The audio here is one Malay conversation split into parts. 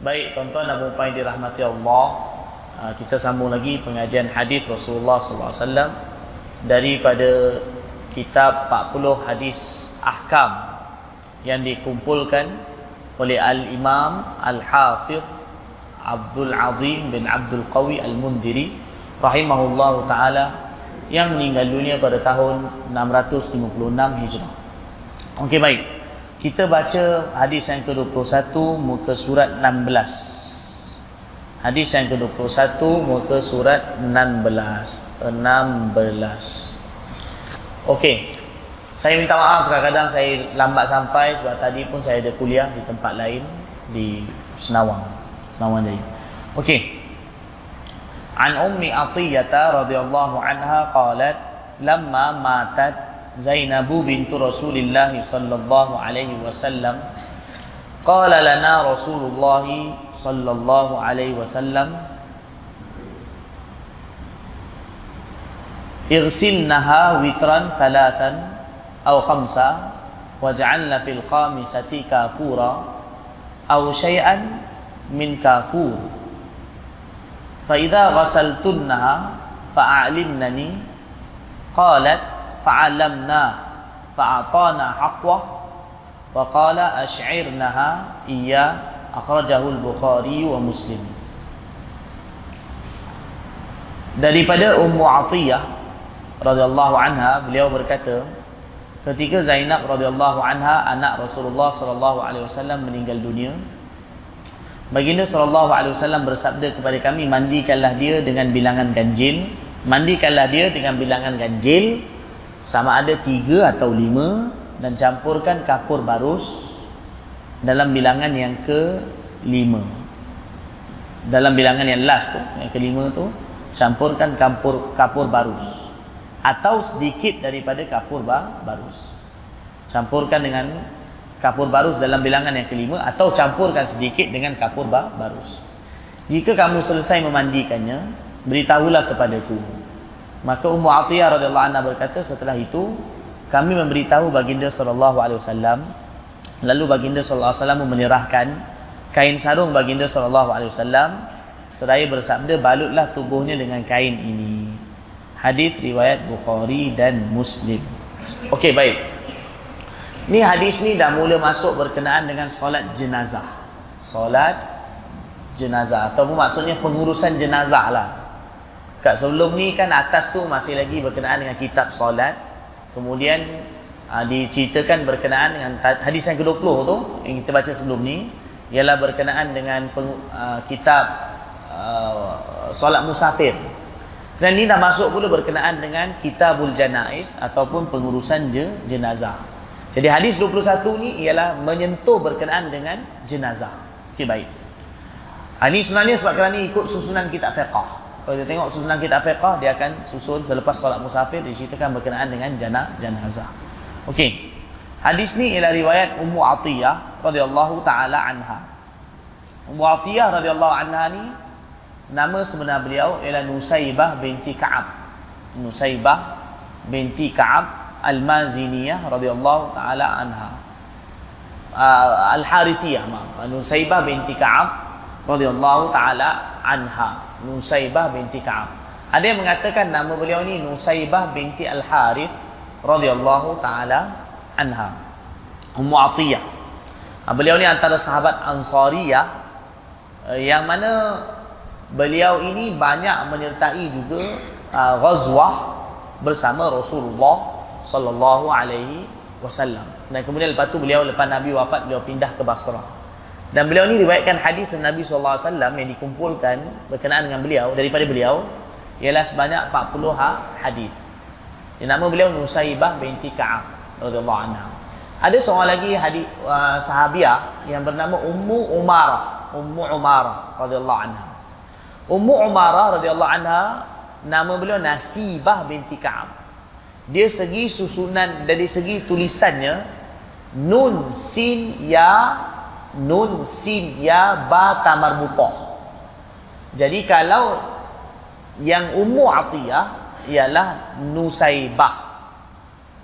Baik tuan-tuan dan puan yang dirahmati Allah ah, Kita sambung lagi pengajian hadis Rasulullah SAW Daripada kitab 40 hadis ahkam Yang dikumpulkan oleh Al-Imam Al-Hafidh Abdul Azim bin Abdul Qawi Al-Mundiri Rahimahullah Ta'ala Yang meninggal dunia pada tahun 656 Hijrah. Okey baik kita baca hadis yang ke-21 muka surat 16. Hadis yang ke-21 muka surat 16. 16. Okey. Saya minta maaf kadang-kadang saya lambat sampai sebab tadi pun saya ada kuliah di tempat lain di Senawang. Senawang jadi. Okey. An Ummi Atiyah radhiyallahu anha qalat lamma matat زينب بنت رسول الله صلى الله عليه وسلم. قال لنا رسول الله صلى الله عليه وسلم اغسلنها وترا ثلاثا أو خمسا واجعلن في الخامسة كافورا أو شيئا من كافور. فإذا غسلتنها فأعلمنني قالت fa'alamna fa'atana haqwa wa qala ash'irnaha iya akhrajahu al-bukhari wa muslim daripada ummu atiyah radhiyallahu anha beliau berkata ketika zainab radhiyallahu anha anak rasulullah sallallahu alaihi wasallam meninggal dunia baginda sallallahu alaihi wasallam bersabda kepada kami mandikanlah dia dengan bilangan ganjil mandikanlah dia dengan bilangan ganjil sama ada tiga atau lima dan campurkan kapur barus dalam bilangan yang ke lima dalam bilangan yang last tu yang kelima tu campurkan kapur kapur barus. Atau sedikit daripada kapur ba, barus. Campurkan dengan kapur barus dalam bilangan yang kelima atau campurkan sedikit dengan kapur ba, barus. Jika kamu selesai memandikannya beritahulah kepadaku Maka Ummu Atiyah radhiyallahu anha berkata setelah itu kami memberitahu baginda sallallahu alaihi wasallam lalu baginda sallallahu alaihi wasallam menyerahkan kain sarung baginda sallallahu alaihi wasallam seraya bersabda balutlah tubuhnya dengan kain ini. Hadis riwayat Bukhari dan Muslim. Okey baik. Ni hadis ni dah mula masuk berkenaan dengan solat jenazah. Solat jenazah ataupun maksudnya pengurusan jenazah lah. Kat sebelum ni kan atas tu masih lagi berkenaan dengan kitab solat. Kemudian uh, diceritakan berkenaan dengan hadis yang ke-20 tu yang kita baca sebelum ni ialah berkenaan dengan peng, uh, kitab uh, solat musafir. Dan ni dah masuk pula berkenaan dengan kitabul janais ataupun pengurusan je, jenazah. Jadi hadis 21 ni ialah menyentuh berkenaan dengan jenazah. Okey baik. Ini sebenarnya sebab kerana ikut susunan kitab fiqah. Kalau kita tengok susunan kitab fiqah dia akan susun selepas solat musafir diceritakan berkenaan dengan jana janazah. Okey. Hadis ni ialah riwayat Ummu Atiyah radhiyallahu taala anha. Ummu Atiyah radhiyallahu anha ni nama sebenar beliau ialah Nusaibah binti Ka'ab. Nusaibah binti Ka'ab Al-Maziniyah radhiyallahu taala anha. Uh, Al-Harithiyah. Nusaibah binti Ka'ab radhiyallahu taala anha. Nusaibah binti Ka'ab. Ada yang mengatakan nama beliau ni Nusaibah binti Al-Harith radhiyallahu taala anha. Ummu Atiyah. Ah, beliau ni antara sahabat Ansariyah eh, yang mana beliau ini banyak menyertai juga uh, ghazwah bersama Rasulullah sallallahu alaihi wasallam. Dan kemudian lepas tu beliau lepas Nabi wafat beliau pindah ke Basrah. Dan beliau ni riwayatkan hadis Nabi SAW yang dikumpulkan berkenaan dengan beliau daripada beliau ialah sebanyak 40 ha, hadis. Yang nama beliau Nusaibah binti Ka'ab radhiyallahu anha. Ada seorang lagi hadis uh, sahabiah yang bernama Ummu Umarah, Ummu Umarah radhiyallahu anha. Ummu Umarah radhiyallahu anha nama beliau Nasibah binti Ka'ab. Dia segi susunan dari segi tulisannya nun sin ya nun sin ya ba tamar mutah jadi kalau yang ummu atiyah ialah nusaibah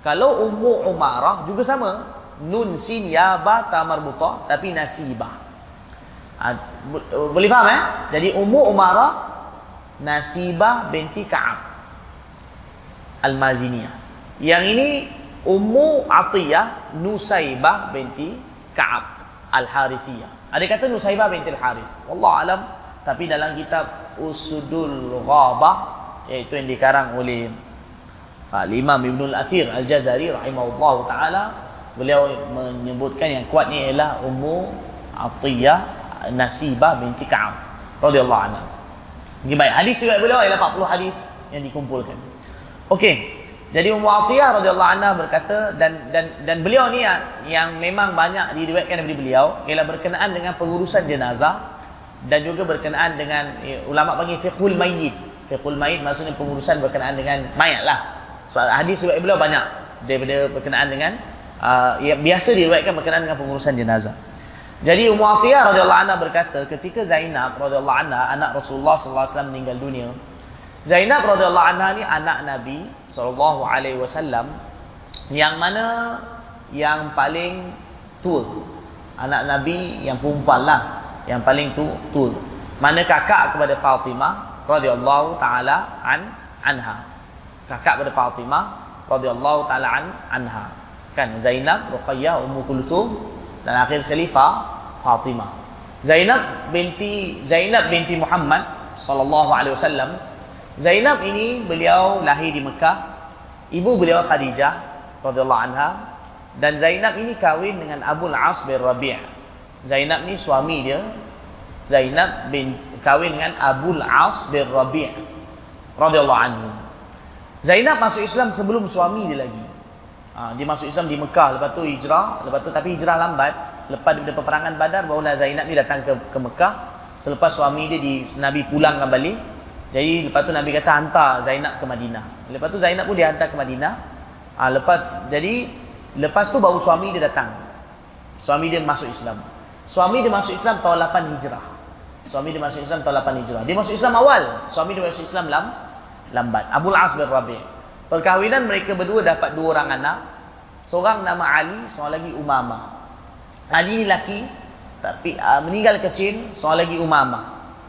kalau ummu umarah juga sama. Nun sin ya ba tamar mutah tapi nasibah. Ha, boleh faham eh? Jadi Ummu Umarah Nasibah binti Ka'ab Al-Maziniyah. Yang ini Ummu Atiyah Nusaibah binti Ka'ab Al-Harithiyah. Ada kata Nusaibah binti Al-Harith. Wallah alam tapi dalam kitab Usudul Ghabah iaitu yang dikarang oleh uh, Imam Ibn Al-Athir Al-Jazari rahimahullah taala beliau menyebutkan yang kuatnya ialah Ummu Atiyah Nasibah binti Ka'ab radhiyallahu anha. Okay, baik. Hadis riwayat beliau ialah 40 hadis yang dikumpulkan. Okey. Jadi Ummu Atiyah radhiyallahu anha berkata dan dan dan beliau ni yang, memang banyak diriwayatkan daripada beliau ialah berkenaan dengan pengurusan jenazah dan juga berkenaan dengan ya, ulama panggil fiqhul mayyit. Fiqhul mayyit maksudnya pengurusan berkenaan dengan mayat lah. Sebab hadis riwayat beliau banyak daripada berkenaan dengan uh, yang biasa diriwayatkan berkenaan dengan pengurusan jenazah. Jadi Ummu Atiyah radhiyallahu anha berkata ketika Zainab radhiyallahu anha anak Rasulullah sallallahu alaihi wasallam meninggal dunia Zainab radhiyallahu anha ni anak Nabi sallallahu alaihi wasallam yang mana yang paling tua. Anak Nabi yang perempuan lah yang paling tu tua. Mana kakak kepada Fatimah radhiyallahu taala an anha. Kakak kepada Fatimah radhiyallahu taala an anha. Kan Zainab, Ruqayyah, Ummu Kulthum dan akhir sekali Fatimah. Zainab binti Zainab binti Muhammad sallallahu alaihi wasallam Zainab ini beliau lahir di Mekah. Ibu beliau Khadijah radhiyallahu anha dan Zainab ini kahwin dengan Abu Al-As bin Rabi'. Zainab ni suami dia. Zainab bin kahwin dengan Abu Al-As bin Rabi' radhiyallahu anhu. Zainab masuk Islam sebelum suami dia lagi. Ha, dia masuk Islam di Mekah, lepas tu hijrah, lepas tu tapi hijrah lambat. Lepas daripada peperangan Badar barulah Zainab ni datang ke ke Mekah. Selepas suami dia di Nabi pulangkan balik, jadi lepas tu Nabi kata hantar Zainab ke Madinah. Lepas tu Zainab pun dia hantar ke Madinah. Ha, lepas jadi lepas tu baru suami dia datang. Suami dia masuk Islam. Suami dia masuk Islam tahun 8 Hijrah. Suami dia masuk Islam tahun 8 Hijrah. Dia masuk Islam awal. Suami dia masuk Islam lam, lambat. Abdul As bin Rabi'. Perkahwinan mereka berdua dapat dua orang anak. Seorang nama Ali, seorang lagi Umama. Ali ni laki tapi uh, meninggal kecil, seorang lagi Umama.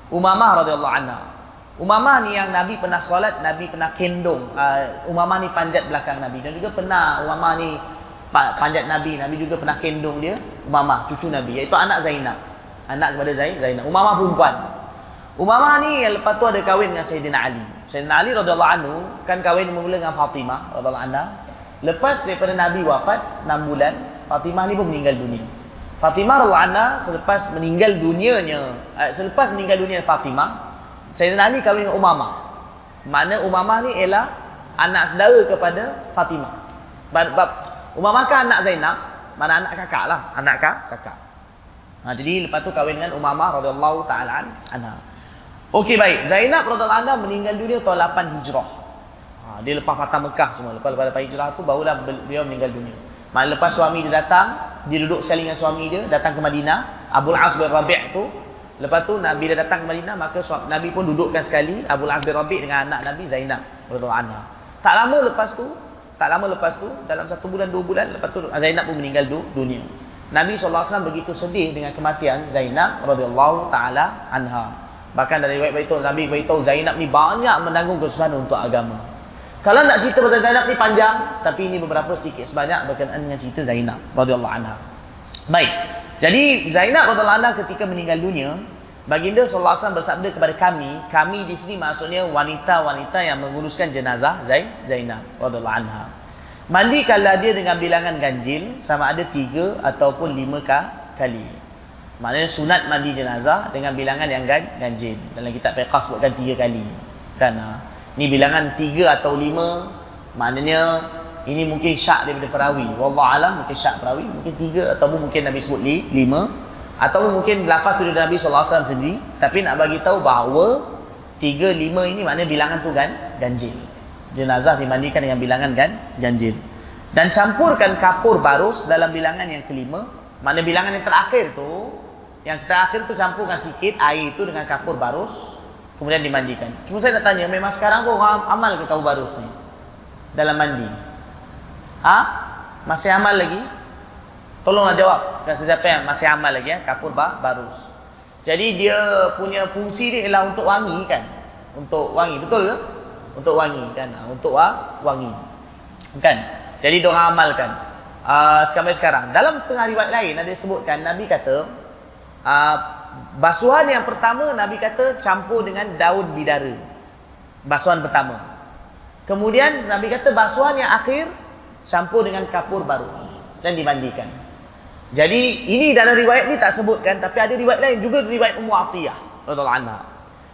Umama radhiyallahu anha. Umamah ni yang Nabi pernah solat, Nabi pernah kendung. Uh, Umamah ni panjat belakang Nabi. Dan juga pernah Umamah ni panjat Nabi. Nabi juga pernah kendung dia. Umamah, cucu Nabi. Iaitu anak Zainab. Anak kepada Zain, Zainab. Umamah perempuan. Umamah ni yang lepas tu ada kahwin dengan Sayyidina Ali. Sayyidina Ali anhu kan kahwin mula dengan Fatimah anha. Lepas daripada Nabi wafat 6 bulan, Fatimah ni pun meninggal dunia. Fatimah anha selepas meninggal dunianya, uh, selepas meninggal dunia Fatimah, Sayyidina Ali kahwin dengan Umamah. Mana Umamah ni ialah anak saudara kepada Fatimah. Bab Umamah kan anak Zainab, mana anak kakak lah, anak kak, kakak. Ha, jadi lepas tu kahwin dengan Umamah radhiyallahu taala anha. Okey baik, Zainab radhiyallahu anha meninggal dunia tahun 8 Hijrah. Ha, dia lepas Fatah Mekah semua, lepas lepas, lepas Hijrah tu barulah beliau meninggal dunia. Mana lepas suami dia datang, dia duduk sekali dengan suami dia, datang ke Madinah, Abdul As bin Rabi' tu Lepas tu Nabi dah datang ke Madinah maka Nabi pun dudukkan sekali Abu bin Rabi' dengan anak Nabi Zainab radhiyallahu anha. Tak lama lepas tu, tak lama lepas tu dalam satu bulan dua bulan lepas tu Zainab pun meninggal dunia. Nabi SAW begitu sedih dengan kematian Zainab radhiyallahu taala anha. Bahkan dari riwayat itu Nabi beritahu Zainab ni banyak menanggung kesusahan untuk agama. Kalau nak cerita pasal Zainab ni panjang, tapi ini beberapa sedikit sebanyak berkenaan dengan cerita Zainab radhiyallahu anha. Baik. Jadi Zainab radhiyallahu anha ketika meninggal dunia, baginda sallallahu alaihi bersabda kepada kami, kami di sini maksudnya wanita-wanita yang menguruskan jenazah Zain Zainab radhiyallahu anha. Mandikanlah dia dengan bilangan ganjil sama ada tiga ataupun lima kali. Maknanya sunat mandi jenazah dengan bilangan yang ganjil. Dalam kitab fiqh sebutkan tiga kali. Kan? Ha? Ni bilangan tiga atau lima maknanya ini mungkin syak daripada perawi. Wallah alam mungkin syak perawi. Mungkin tiga ataupun mungkin Nabi sebut li, lima. Ataupun mungkin lafaz dari Nabi SAW sendiri. Tapi nak bagi tahu bahawa tiga, lima ini maknanya bilangan tu kan ganjil. Jenazah dimandikan dengan bilangan kan ganjil. Dan campurkan kapur barus dalam bilangan yang kelima. Mana bilangan yang terakhir tu. Yang terakhir tu campurkan sikit air itu dengan kapur barus. Kemudian dimandikan. Cuma saya nak tanya, memang sekarang kau amal ke kapur barus ni? Dalam mandi. Ha? Masih amal lagi? Tolonglah jawab. Kan siapa yang masih amal lagi ya? Kapur ba barus. Jadi dia punya fungsi dia ialah untuk wangi kan? Untuk wangi, betul ke? Untuk wangi kan? Ha, untuk wa, wangi. Kan? Jadi doa amalkan. Uh, sampai sekarang. Dalam setengah riwayat lain ada sebutkan Nabi kata uh, basuhan yang pertama Nabi kata campur dengan daun bidara. Basuhan pertama. Kemudian Nabi kata basuhan yang akhir campur dengan kapur barus dan dimandikan. Jadi ini dalam riwayat ni tak sebutkan tapi ada riwayat lain juga riwayat Ummu Atiyah radhiyallahu anha.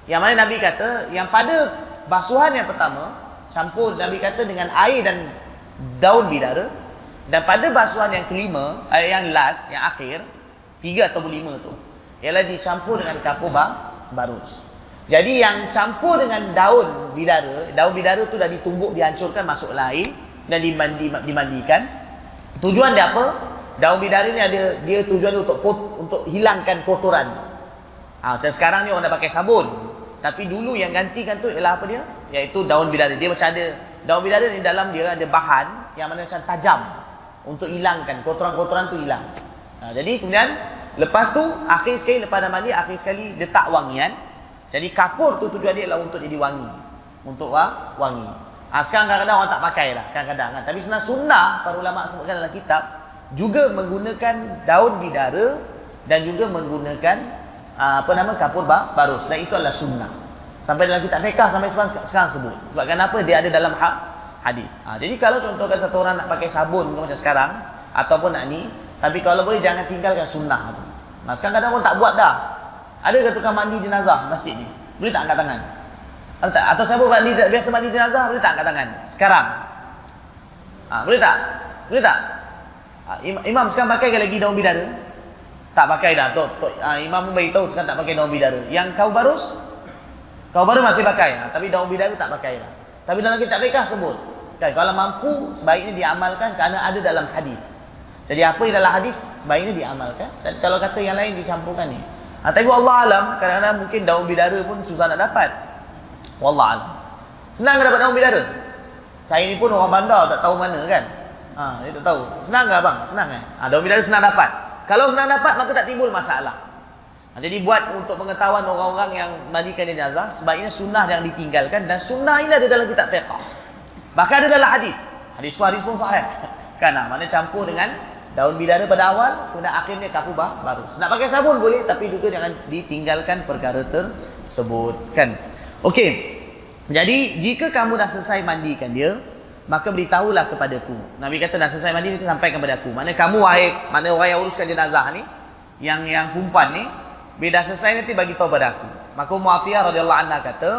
Yang mana Nabi kata yang pada basuhan yang pertama campur Nabi kata dengan air dan daun bidara dan pada basuhan yang kelima eh, yang last yang akhir tiga atau lima tu ialah dicampur dengan kapur barus. Jadi yang campur dengan daun bidara, daun bidara tu dah ditumbuk dihancurkan masuk air dan dimandi, dimandikan. Tujuan dia apa? Daun bidara ni ada dia tujuan untuk untuk hilangkan kotoran. Ha, macam sekarang ni orang dah pakai sabun. Tapi dulu yang gantikan tu ialah apa dia? Iaitu daun bidara. Dia macam ada daun bidara ni dalam dia ada bahan yang mana macam tajam untuk hilangkan kotoran-kotoran tu hilang. Ha, jadi kemudian lepas tu akhir sekali lepas dah mandi akhir sekali letak wangian. Jadi kapur tu tujuan dia ialah untuk jadi wangi. Untuk wa, wangi. Ha, sekarang kadang-kadang orang tak pakai lah. Kadang-kadang kan. Tapi sebenarnya sunnah para ulama sebutkan dalam kitab juga menggunakan daun bidara dan juga menggunakan uh, apa nama kapur barus. Dan itu adalah sunnah. Sampai dalam kitab fiqh sampai sekarang sebut. Sebab kenapa dia ada dalam hak hadis. Ha, jadi kalau contohkan satu orang nak pakai sabun macam sekarang ataupun nak ni tapi kalau boleh jangan tinggalkan sunnah tu. Nah, sekarang kadang orang tak buat dah. Ada ke tukang mandi jenazah masjid ni? Boleh tak angkat tangan atau, atau siapa mandi, biasa mandi jenazah boleh tak angkat tangan sekarang ha, boleh tak boleh tak Ha, imam sekarang pakai ke lagi daun bidara? Tak pakai dah. Tok, tok, ha, imam pun beritahu sekarang tak pakai daun bidara. Yang kau barus? Kau baru masih pakai. Ha, tapi daun bidara tak pakai dah. Tapi dalam kitab fiqh sebut. Kan, kalau mampu, sebaiknya diamalkan kerana ada dalam hadis. Jadi apa yang dalam hadis, sebaiknya diamalkan. Dan kalau kata yang lain dicampurkan ni. Ha, tapi Allah alam, kadang-kadang mungkin daun bidara pun susah nak dapat. Wallah alam. Senang ke dapat daun bidara? Saya ni pun orang bandar tak tahu mana kan. Ha, dia tak tahu. Senang ke abang? Senang kan? Ha, daun bidara senang dapat. Kalau senang dapat, maka tak timbul masalah. Ha, jadi buat untuk pengetahuan orang-orang yang mandikan jenazah, sebaiknya sunnah yang ditinggalkan dan sunnah ini ada dalam kitab fiqh. Bahkan ada dalam hadis. Hadis hadis pun sahih. Kan? Ha, mana campur dengan daun bidara pada awal, kemudian akhirnya kapu bah, baru. Nak pakai sabun boleh, tapi juga jangan ditinggalkan perkara tersebut. Kan? Okey. Jadi, jika kamu dah selesai mandikan dia, maka beritahulah kepadaku. Nabi kata dah selesai mandi nanti sampaikan kepada aku. Mana kamu wahai mana orang yang uruskan jenazah ni yang yang perempuan ni bila dah selesai nanti bagi tahu pada aku. Maka Muawiyah radhiyallahu anha kata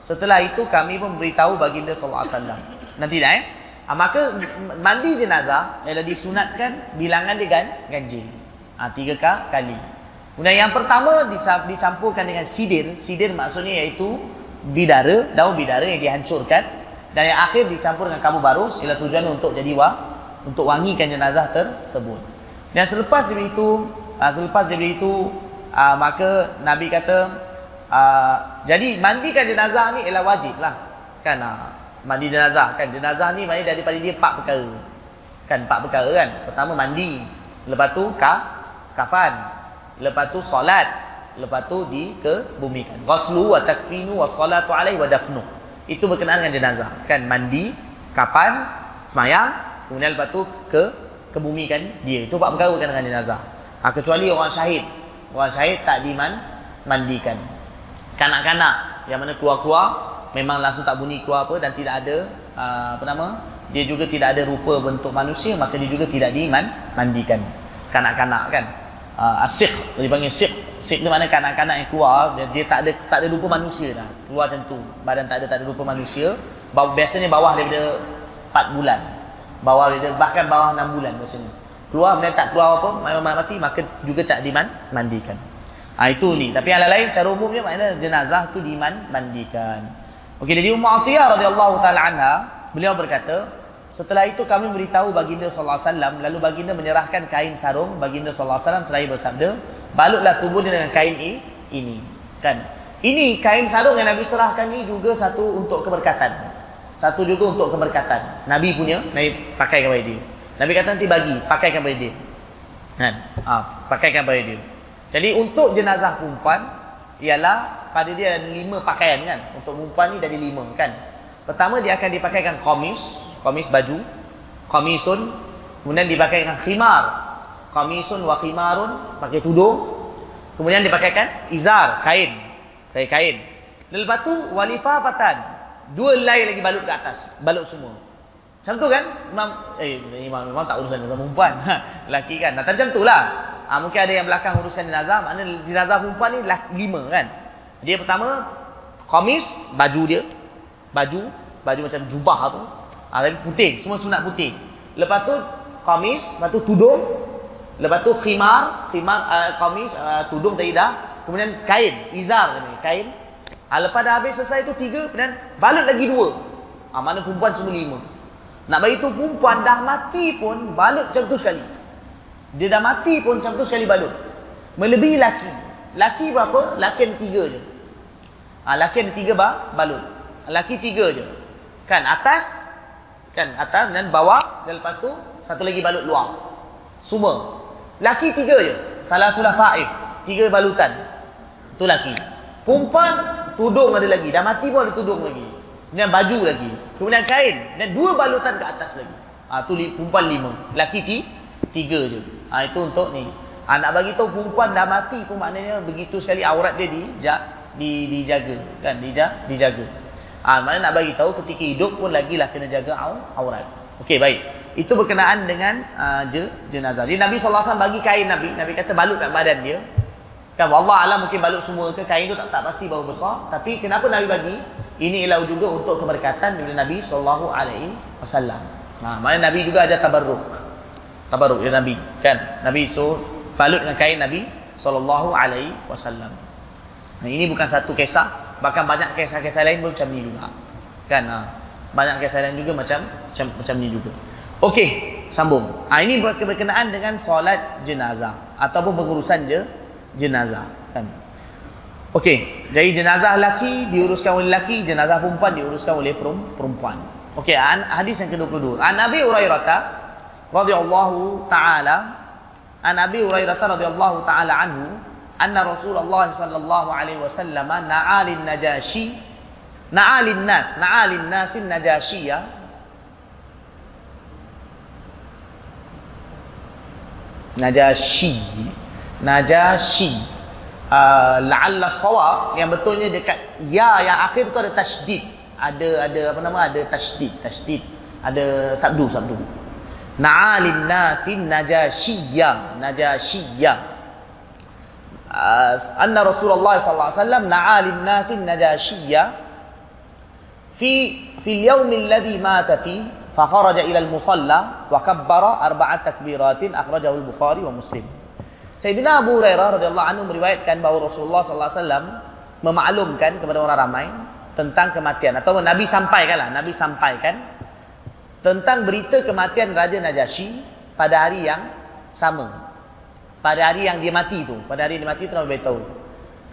setelah itu kami pun beritahu baginda sallallahu alaihi wasallam. Nanti dah eh. Ha, maka mandi jenazah ialah disunatkan bilangan dia gan, ganjil. Ha, tiga kali. Kemudian yang pertama dicampurkan dengan sidir. Sidir maksudnya iaitu bidara, daun bidara yang dihancurkan dan yang akhir dicampur dengan kamu barus ialah tujuan untuk jadi wa untuk wangikan jenazah tersebut. Dan selepas daripada itu, uh, selepas daripada itu uh, maka Nabi kata uh, jadi mandikan jenazah ni ialah wajib lah. Kan mandi jenazah kan jenazah ni maknanya daripada dia empat perkara. Kan empat perkara kan. Pertama mandi, lepas tu ka, kafan, lepas tu solat, lepas tu di ke bumikan. Ghuslu wa takfinu wa salatu alaihi wa dafnu. Itu berkenaan dengan jenazah. Kan mandi kapan semayang kemudian lepas tu ke kebumikan dia. Itu empat perkara berkenaan dengan jenazah. Ha, kecuali orang syahid. Orang syahid tak diman mandikan. Kanak-kanak yang mana keluar-keluar memang langsung tak bunyi keluar apa dan tidak ada uh, apa nama dia juga tidak ada rupa bentuk manusia maka dia juga tidak diman mandikan. Kanak-kanak kan uh, asyik dia panggil syik syik tu mana kanak-kanak yang keluar dia, dia tak ada tak ada rupa manusia dah. Keluar macam tu. Badan tak ada tak ada rupa manusia. Biasanya bawah daripada 4 bulan. Bawah daripada bahkan bawah 6 bulan biasanya. Keluar benda tak keluar apa memang mati maka juga tak diman mandikan. Ha, itu ni. Tapi yang lain secara umumnya maknanya jenazah tu diman mandikan. Okey jadi Ummu Atiyah radhiyallahu taala anha beliau berkata Setelah itu kami beritahu baginda sallallahu alaihi wasallam lalu baginda menyerahkan kain sarung baginda sallallahu alaihi wasallam seraya bersabda, "Balutlah tubuh dengan kain ini." Kan? Ini kain sarung yang Nabi serahkan ni juga satu untuk keberkatan. Satu juga untuk keberkatan. Nabi punya, Nabi pakai kepada dia. Nabi kata nanti bagi, pakaikan kepada dia. Kan? Ah, pakaikan kepada dia. Jadi untuk jenazah perempuan ialah pada dia ada lima pakaian kan. Untuk perempuan ni dari lima kan. Pertama dia akan dipakaikan komis, komis baju, komisun, kemudian dipakaikan khimar, komisun wa khimarun, pakai tudung. Kemudian dipakaikan izar, kain, kain kain. Lepas tu walifafatan, dua helai lagi balut ke atas, balut semua. Macam tu kan? Imam eh imam imam tak urusan dengan perempuan. Lelaki kan. Nah, macam tu lah. Ha, mungkin ada yang belakang uruskan jenazah. Makna jenazah perempuan ni lima kan. Dia pertama komis, baju dia. Baju, baju macam jubah tu. Ha, tapi putih, semua sunat putih. Lepas tu komis, lepas tu tudung. Lepas tu khimar, khimar uh, komis, uh, tudung tadi dah. Kemudian kain, izar ni, kain. Ha, lepas dah habis selesai tu tiga, kemudian balut lagi dua. Ha, mana perempuan semua lima. Nak bagi tu perempuan dah mati pun balut macam tu sekali. Dia dah mati pun macam tu sekali balut. Melebihi laki. Laki berapa? Laki ada tiga je. Ha, laki ada tiga bah, balut. Laki tiga je. Kan atas, kan atas dan bawah dan lepas tu satu lagi balut luar. Semua. Laki tiga je. Salah tulah fa'if. Tiga balutan. Tu laki. Perempuan tudung ada lagi. Dah mati pun ada tudung lagi. Kemudian baju lagi. Kemudian kain. Dan dua balutan ke atas lagi. Ha, tu li, perempuan lima. Laki ti, tiga je. Ha, itu untuk ni. Ha, nak bagi tahu perempuan dah mati pun maknanya begitu sekali aurat dia di, di, dijaga. Kan? Dija, dijaga. Ha, maknanya nak bagi tahu ketika hidup pun lagi lah kena jaga aurat. Okey, baik. Itu berkenaan dengan uh, je, jenazah. Jadi Nabi SAW bagi kain Nabi. Nabi kata balut kat badan dia. Kan Allah Alam mungkin balut semua ke kain tu tak, tak pasti berapa besar. Tapi kenapa Nabi bagi? Ini ialah juga untuk keberkatan dari Nabi wasallam. Ha, mana Nabi juga ada tabarruk. Tabarruk dari Nabi, kan? Nabi so balut dengan kain Nabi wasallam. Nah, ini bukan satu kisah, bahkan banyak kisah-kisah lain pun macam ni juga. Kan? Ha, banyak kisah lain juga macam macam macam ni juga. Okey, sambung. Ha, ini berkenaan dengan solat jenazah ataupun pengurusan je jenazah, kan? Okey, jadi jenazah laki diuruskan oleh laki, jenazah perempuan diuruskan oleh perempuan. Okey, hadis yang ke-22. An Nabi Hurairah radhiyallahu taala An Nabi Hurairah radhiyallahu taala anhu anna Rasulullah sallallahu alaihi wasallam na'alin najashi. Na'alin nas. Na'alin nasin najashiyah Najashi. Najashi. Uh, la'alla sawab. Yang betulnya dekat ya yang akhir tu ada tasydid ada ada apa nama? Ada tasydid tasydid ada sabdu sabdu. Na'alin nasin najashiyya uh, Ah, anna Rasulullah sallallahu alaihi wasallam na'a lin nasi najashiyya fi fi al-yawm alladhi mata fi fa kharaja ila al-musalla wa kabbara arba'at takbiratin akhrajahu al-Bukhari wa Muslim. Sayyidina Abu Hurairah radhiyallahu anhu meriwayatkan bahawa Rasulullah sallallahu alaihi wasallam memaklumkan kepada orang ramai tentang kematian atau Nabi sampaikanlah Nabi sampaikan tentang berita kematian Raja Najasyi pada hari yang sama pada hari yang dia mati itu, pada hari dia mati itu Nabi beritahu.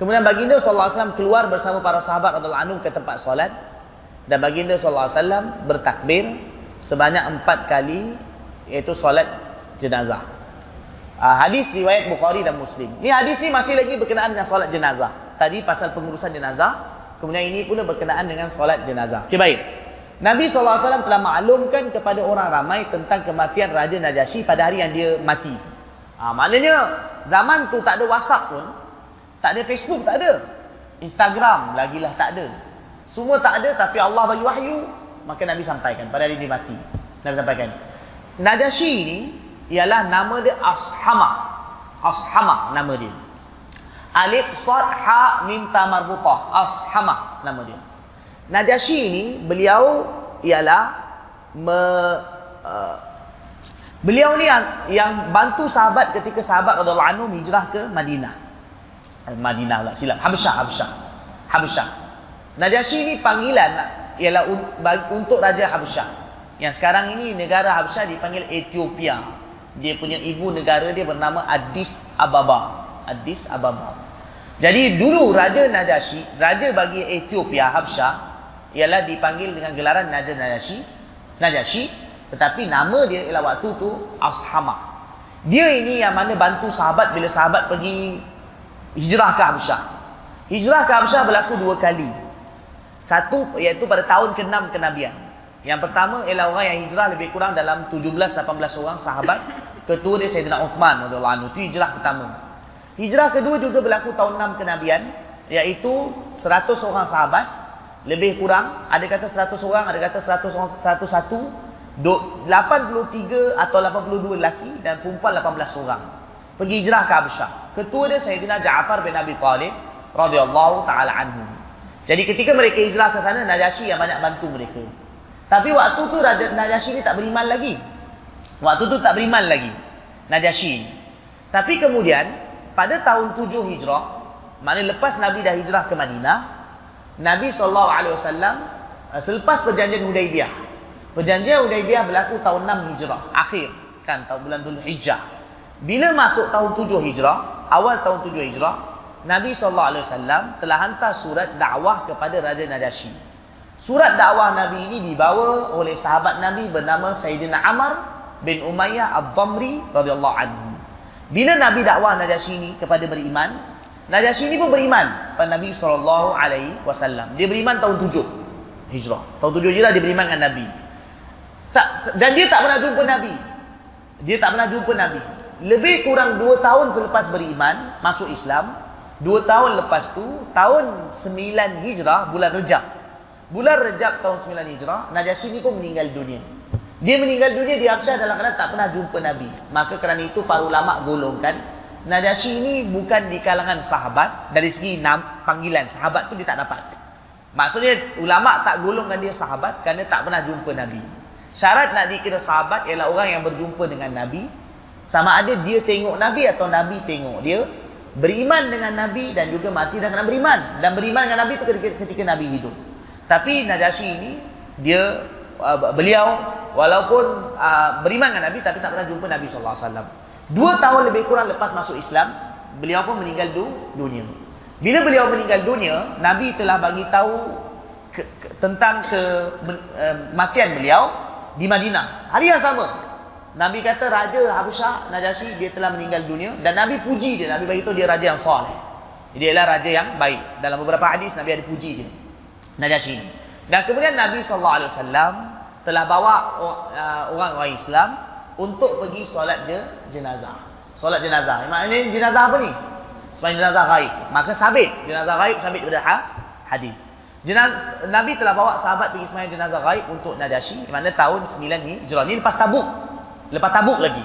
Kemudian baginda wasallam keluar bersama para sahabat radhiyallahu anhu ke tempat solat dan baginda wasallam bertakbir sebanyak empat kali iaitu solat jenazah. Uh, hadis riwayat Bukhari dan Muslim. Ni hadis ni masih lagi berkenaan dengan solat jenazah. Tadi pasal pengurusan jenazah, kemudian ini pula berkenaan dengan solat jenazah. Okey baik. Nabi SAW telah maklumkan kepada orang ramai tentang kematian Raja Najasyi pada hari yang dia mati. Ha, maknanya zaman tu tak ada WhatsApp pun, tak ada Facebook, tak ada. Instagram lagilah tak ada. Semua tak ada tapi Allah bagi wahyu, maka Nabi sampaikan pada hari dia mati. Nabi sampaikan. Najasyi ni ialah nama dia Ashama. Ashama nama dia. Alif sad ha mim ta marbutah. Ashama nama dia. Najasyi ini beliau ialah me, uh, beliau ni yang, yang bantu sahabat ketika sahabat radhiyallahu anhu hijrah ke Madinah. Eh, Madinah lah silap. Habsyah, Habsyah. Habsyah. Najasyi ini panggilan ialah untuk Raja Habsyah. Yang sekarang ini negara Habsyah dipanggil Ethiopia dia punya ibu negara dia bernama Addis Ababa. Addis Ababa. Jadi dulu Raja Najasyi, Raja bagi Ethiopia, Habsyah, ialah dipanggil dengan gelaran Raja Najasyi. Najasyi, tetapi nama dia ialah waktu tu Ashama. Dia ini yang mana bantu sahabat bila sahabat pergi hijrah ke Habsyah. Hijrah ke Habsyah berlaku dua kali. Satu iaitu pada tahun ke-6 kenabian. Yang pertama ialah orang yang hijrah lebih kurang dalam 17-18 orang sahabat. Ketua dia Sayyidina Uthman. Itu hijrah pertama. Hijrah kedua juga berlaku tahun 6 kenabian iaitu 100 orang sahabat lebih kurang ada kata 100 orang ada kata 100 orang 101 83 atau 82 lelaki dan perempuan 18 orang pergi hijrah ke Habsyah ketua dia Sayyidina Ja'far bin Abi Talib radhiyallahu taala anhu jadi ketika mereka hijrah ke sana Najasyi yang banyak bantu mereka. Tapi waktu tu Najasyi ni tak beriman lagi. Waktu tu tak beriman lagi. Najasyi. Tapi kemudian pada tahun 7 Hijrah, maknanya lepas Nabi dah hijrah ke Madinah, Nabi SAW eh, selepas perjanjian Hudaibiyah. Perjanjian Hudaibiyah berlaku tahun 6 Hijrah, akhir kan tahun bulan Dzulhijjah. Bila masuk tahun 7 Hijrah, awal tahun 7 Hijrah, Nabi SAW telah hantar surat dakwah kepada Raja Najasyi. Surat dakwah Nabi ini dibawa oleh sahabat Nabi bernama Sayyidina Amr bin Umayyah Ab-Bamri radhiyallahu anhu. Bila Nabi dakwah Najasyi ini kepada beriman, Najasyi ini pun beriman pada Nabi sallallahu alaihi wasallam. Dia beriman tahun 7 Hijrah. Tahun 7 Hijrah dia beriman dengan Nabi. Tak dan dia tak pernah jumpa Nabi. Dia tak pernah jumpa Nabi. Lebih kurang 2 tahun selepas beriman masuk Islam, Dua tahun lepas tu, tahun sembilan hijrah, bulan rejab. Bulan rejab tahun sembilan hijrah, Najasyi ni pun meninggal dunia. Dia meninggal dunia di Habsyah dalam keadaan tak pernah jumpa Nabi. Maka kerana itu para ulama golongkan, Najasyi ini bukan di kalangan sahabat, dari segi nam, panggilan, sahabat tu dia tak dapat. Maksudnya ulama tak golongkan dia sahabat kerana tak pernah jumpa Nabi. Syarat nak dikira sahabat ialah orang yang berjumpa dengan Nabi, sama ada dia tengok Nabi atau Nabi tengok dia, beriman dengan Nabi dan juga mati dan kena beriman. Dan beriman dengan Nabi itu ketika, Nabi hidup. Tapi Najasyi ini dia uh, beliau walaupun uh, beriman dengan Nabi tapi tak pernah jumpa Nabi SAW dua tahun lebih kurang lepas masuk Islam beliau pun meninggal du dunia. Bila beliau meninggal dunia Nabi telah bagi tahu ke, ke, tentang kematian uh, beliau di Madinah hari yang sama Nabi kata Raja Habsyah Najasyi dia telah meninggal dunia dan Nabi puji dia. Nabi beritahu dia raja yang soleh. Dia adalah raja yang baik. Dalam beberapa hadis Nabi ada puji dia. Najasyi. Dan kemudian Nabi SAW telah bawa orang-orang Islam untuk pergi solat je, jenazah. Solat jenazah. Ini jenazah apa ni? Selain jenazah gaib. Maka sabit. Jenazah gaib sabit pada ha? hadis. Jenazah, Nabi telah bawa sahabat pergi semayang jenazah gaib untuk Najasyi. Mana tahun 9 ni. Ini lepas tabuk. Lepas tabuk lagi.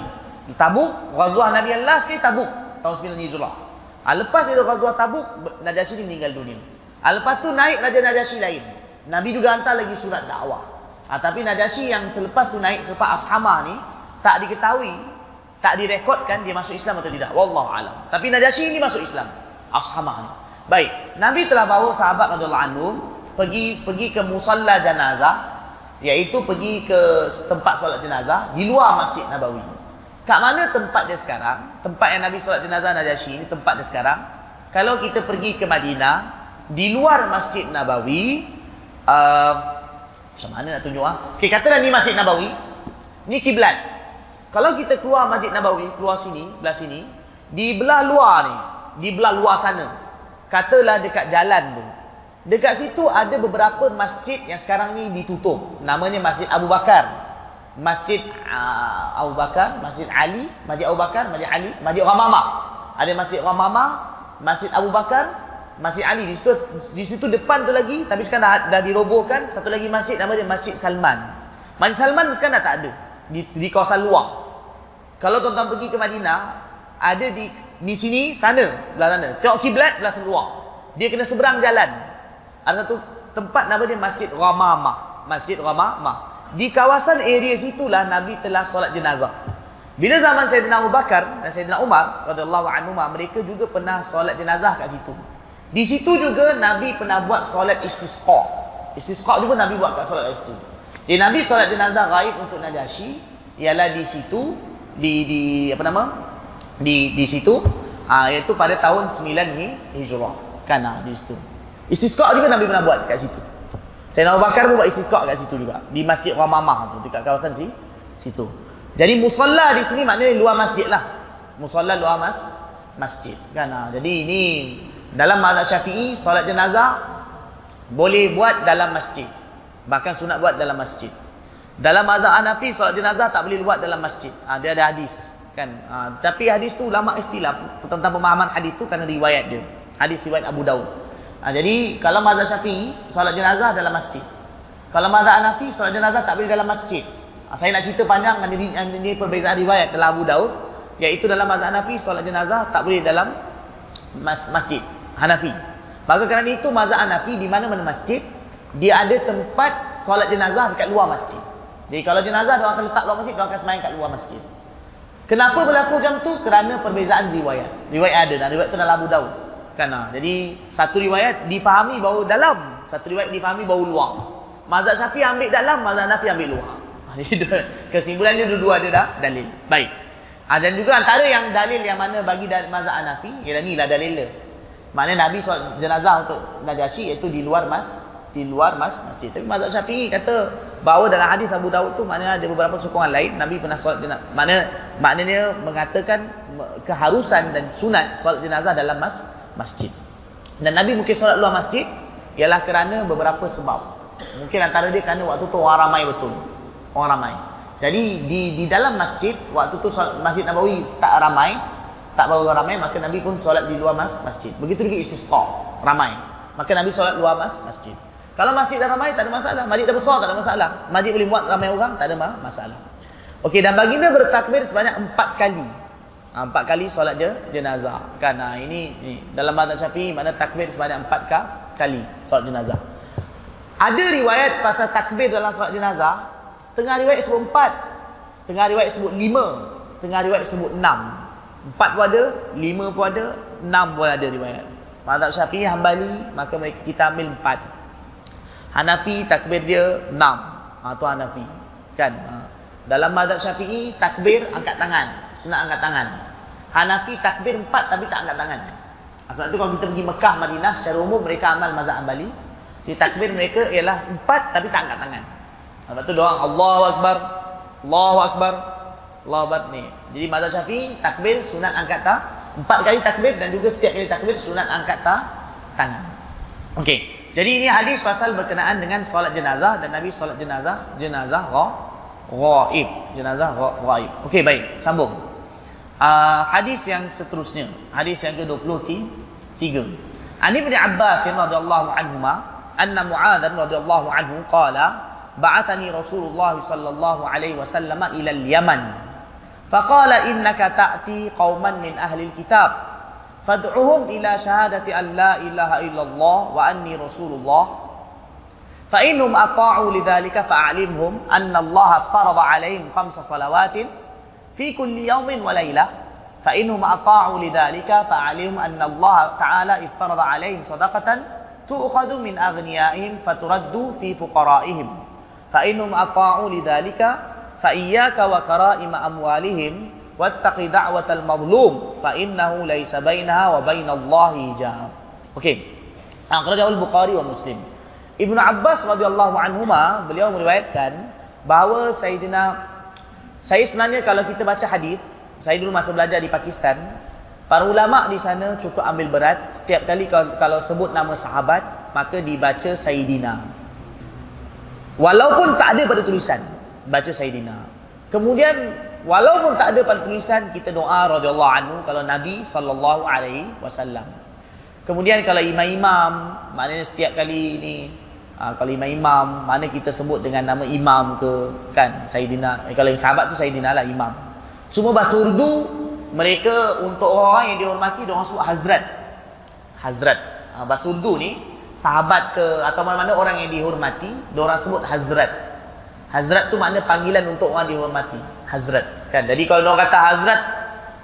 Tabuk, Ghazwah Nabi Allah sekali tabuk. Tahun 9 Hijrah. Ha, lepas itu Ghazwah tabuk, Najasyi ni meninggal dunia. Ha, lepas tu naik Raja Najasyi lain. Nabi juga hantar lagi surat dakwah. Ha, tapi Najasyi yang selepas tu naik, selepas Ashamah ni, tak diketahui, tak direkodkan dia masuk Islam atau tidak. Wallahu alam. Tapi Najasyi ini masuk Islam. Ashamah ni. Baik. Nabi telah bawa sahabat radhiyallahu anhu pergi pergi ke musalla janazah iaitu pergi ke tempat solat jenazah di luar Masjid Nabawi. Kat mana tempat dia sekarang? Tempat yang Nabi solat jenazah Najasyi ini tempat dia sekarang. Kalau kita pergi ke Madinah, di luar Masjid Nabawi, uh, macam mana nak tunjuk ah? Okey, katalah ni Masjid Nabawi. Ni kiblat. Kalau kita keluar Masjid Nabawi, keluar sini, belah sini, di belah luar ni, di belah luar sana. Katalah dekat jalan tu. Dekat situ ada beberapa masjid yang sekarang ni ditutup. Namanya Masjid Abu Bakar. Masjid uh, Abu Bakar, Masjid Ali, Masjid Abu Bakar, Masjid Ali, Masjid Ramamah. Ada Masjid Ramamah, Masjid Abu Bakar, Masjid Ali. Di situ di situ depan tu lagi, tapi sekarang dah, dah dirobohkan. Satu lagi masjid nama dia Masjid Salman. Masjid Salman sekarang dah tak ada di, di kawasan luar. Kalau tuan-tuan pergi ke Madinah, ada di di sini sana belah sana. Tengok kiblat belah luar. Dia kena seberang jalan. Ada satu tempat nama dia Masjid Ramamah. Masjid Ramamah. Di kawasan area situlah Nabi telah solat jenazah. Bila zaman Sayyidina Abu Bakar dan Sayyidina Umar radhiyallahu anhu mereka juga pernah solat jenazah kat situ. Di situ juga Nabi pernah buat solat istisqa. Istisqa juga Nabi buat kat solat situ. Jadi Nabi solat jenazah gaib untuk Najasyi ialah di situ di di apa nama? Di di situ ah iaitu pada tahun 9 Hijrah. Kan di situ. Istisqa juga Nabi pernah buat kat situ. Sayyidina Abu Bakar pun buat istisqa kat situ juga. Di Masjid Ramamah tu dekat kawasan si situ. Jadi musalla di sini maknanya luar masjid lah. Musalla luar mas masjid kan ha. jadi ini dalam mazhab Syafi'i solat jenazah boleh buat dalam masjid bahkan sunat buat dalam masjid dalam mazhab Hanafi solat jenazah tak boleh buat dalam masjid ha, dia ada hadis kan? Ha, tapi hadis tu ulama ikhtilaf. Tentang pemahaman hadis tu kerana riwayat dia. Hadis riwayat Abu Daud. Ha, jadi kalau mazhab Syafi'i solat jenazah dalam masjid. Kalau mazhab Hanafi solat jenazah tak boleh dalam masjid. Ha, saya nak cerita panjang ini, ini perbezaan riwayat dalam Abu Daud. Iaitu dalam mazhab Hanafi solat jenazah tak boleh dalam mas masjid. Hanafi. Maka kerana itu mazhab Hanafi di mana-mana masjid dia ada tempat solat jenazah dekat luar masjid. Jadi kalau jenazah dia akan letak luar masjid, dia akan sembahyang kat luar masjid. Kenapa berlaku macam tu? Kerana perbezaan riwayat. Riwayat ada dan riwayat tu dalam Abu Daud. Kan? Jadi satu riwayat difahami bahawa dalam, satu riwayat difahami bahawa luar. Mazhab Syafi'i ambil dalam, mazhab Hanafi ambil luar. Kesimpulan dia dua-dua ada dah dalil. Baik. Ha, dan juga antara yang dalil yang mana bagi mazhab Hanafi ialah ni lah dalil dia. Maknanya Nabi solat jenazah untuk Najasyi iaitu di luar mas di luar mas masjid. Tapi mazhab Syafi'i kata bahawa dalam hadis Abu Dawud tu maknanya ada beberapa sokongan lain Nabi pernah solat jenazah. Makna maknanya mengatakan keharusan dan sunat solat jenazah dalam mas masjid. Dan Nabi mungkin solat luar masjid ialah kerana beberapa sebab. Mungkin antara dia kerana waktu tu orang ramai betul. Orang ramai. Jadi di di dalam masjid waktu tu Masjid Nabawi tak ramai, tak bawa ramai maka Nabi pun solat di luar mas masjid. Begitu juga istisqa, ramai. Maka Nabi solat luar mas masjid. Kalau masjid dah ramai tak ada masalah, masjid dah besar tak ada masalah. Masjid boleh muat ramai orang tak ada masalah. Okey dan baginda bertakbir sebanyak empat kali. Ha, empat kali solat je jenazah. Kan ha, ini, ini dalam mazhab Syafi'i mana takbir sebanyak empat kali solat jenazah. Ada riwayat pasal takbir dalam solat jenazah Setengah riwayat sebut empat Setengah riwayat sebut lima Setengah riwayat sebut enam Empat pun ada Lima pun ada Enam pun ada riwayat Mazhab Syafi'i Hambali Maka kita ambil empat Hanafi takbir dia enam. Ha, Itu Hanafi. Kan? Ha. Dalam mazhab Syafi'i Takbir angkat tangan. Sunat angkat tangan. Hanafi takbir empat Tapi tak angkat tangan. Sebab itu kalau kita pergi Mekah, Madinah Secara umum mereka amal mazhab Hambali. Jadi takbir mereka ialah empat Tapi tak angkat tangan. Lepas tu doang Allahu Akbar Allahu Akbar Allahu Akbar ni. Jadi mazhab syafi'i Takbir sunat angkat ta Empat kali takbir Dan juga setiap kali takbir Sunat angkat ta Tangan. Okey Jadi ini hadis pasal berkenaan dengan Solat jenazah Dan Nabi solat jenazah Jenazah ra Ra'ib Jenazah ra ra'ib Okey baik Sambung uh, Hadis yang seterusnya Hadis yang ke-23 Ani bin Abbas radhiyallahu anhuma anna Mu'adz radhiyallahu anhu qala بعثني رسول الله صلى الله عليه وسلم إلى اليمن فقال إنك تأتي قوما من أهل الكتاب فادعهم إلى شهادة أن لا إله إلا الله وأني رسول الله. فإنهم أطاعوا لذلك فأعلمهم أن الله افترض عليهم خمس صلوات في كل يوم وليلة. فإنهم أطاعوا لذلك فأعلمهم أن الله تعالى افترض عليهم صدقة تؤخذ من أغنيائهم فترد في فقرائهم. فإنهم أطاعوا لذلك فإياك وكرائم أموالهم wattaqi da'watal mazlum fa innahu laysa bainaha wa bainallahi hijab. Okey. Akhrajah al-Bukhari wa Muslim. Ibnu Abbas radhiyallahu anhuma beliau meriwayatkan bahawa Sayyidina saya sebenarnya kalau kita baca hadis, saya dulu masa belajar di Pakistan, para ulama di sana cukup ambil berat setiap kali kalau, kalau sebut nama sahabat maka dibaca Sayyidina. Walaupun tak ada pada tulisan, baca Sayyidina. Kemudian walaupun tak ada pada tulisan kita doa radhiyallahu anhu kalau Nabi sallallahu alaihi wasallam. Kemudian kalau imam-imam, maknanya setiap kali ini uh, kalau imam-imam, mana kita sebut dengan nama imam ke kan Sayyidina. Eh, kalau yang sahabat tu Sayyidina lah imam. Cuma bahasa Urdu mereka untuk orang yang dihormati dia sebut hazrat. Hazrat. Uh, bahasa Urdu ni sahabat ke atau mana-mana orang yang dihormati, orang sebut hazrat. Hazrat tu makna panggilan untuk orang dihormati. Hazrat. Kan? Jadi kalau orang kata hazrat,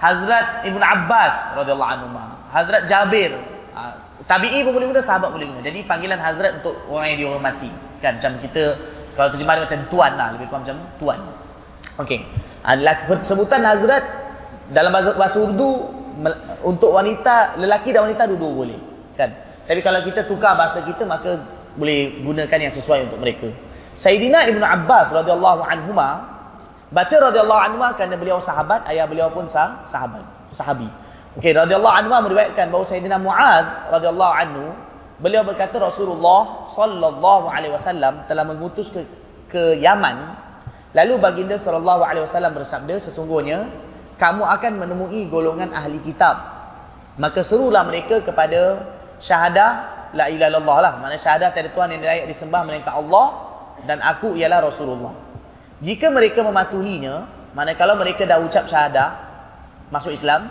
Hazrat Ibn Abbas radhiyallahu anhu, Hazrat Jabir, ha, tabi'i pun boleh guna, sahabat boleh guna. Jadi panggilan hazrat untuk orang yang dihormati. Kan? Macam kita kalau terjemah macam tuan lah, lebih kurang macam tuan. Okey. Adalah sebutan hazrat dalam bahasa, bahasa Urdu untuk wanita, lelaki dan wanita dua-dua boleh. Kan? Tapi kalau kita tukar bahasa kita maka boleh gunakan yang sesuai untuk mereka. Sayyidina Ibnu Abbas radhiyallahu anhuma baca radhiyallahu anhuma kerana beliau sahabat, ayah beliau pun sah, sahabat, sahabi. Okey, radhiyallahu anhu meriwayatkan bahawa Sayyidina Muad radhiyallahu anhu beliau berkata Rasulullah sallallahu alaihi wasallam telah mengutus ke ke Yaman. Lalu baginda sallallahu alaihi wasallam bersabda sesungguhnya kamu akan menemui golongan ahli kitab. Maka serulah mereka kepada syahadah la ilaha illallah lah. Makna syahadah tiada tuhan yang disembah melainkan Allah dan aku ialah Rasulullah jika mereka mematuhinya mana kalau mereka dah ucap syahadah masuk Islam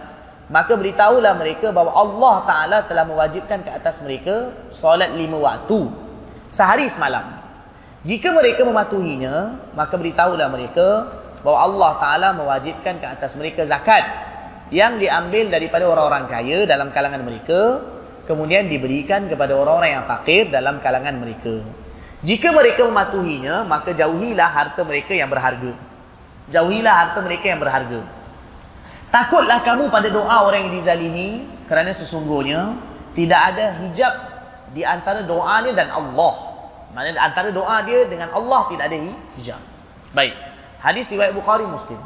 maka beritahulah mereka bahawa Allah Ta'ala telah mewajibkan ke atas mereka solat lima waktu sehari semalam. Jika mereka mematuhinya maka beritahulah mereka bahawa Allah Ta'ala mewajibkan ke atas mereka zakat yang diambil daripada orang-orang kaya dalam kalangan mereka kemudian diberikan kepada orang-orang yang fakir dalam kalangan mereka jika mereka mematuhinya maka jauhilah harta mereka yang berharga jauhilah harta mereka yang berharga Takutlah kamu pada doa orang yang dizalimi kerana sesungguhnya tidak ada hijab di antara doa dia dan Allah. Maksudnya antara doa dia dengan Allah tidak ada hijab. Baik. Hadis riwayat Bukhari Muslim.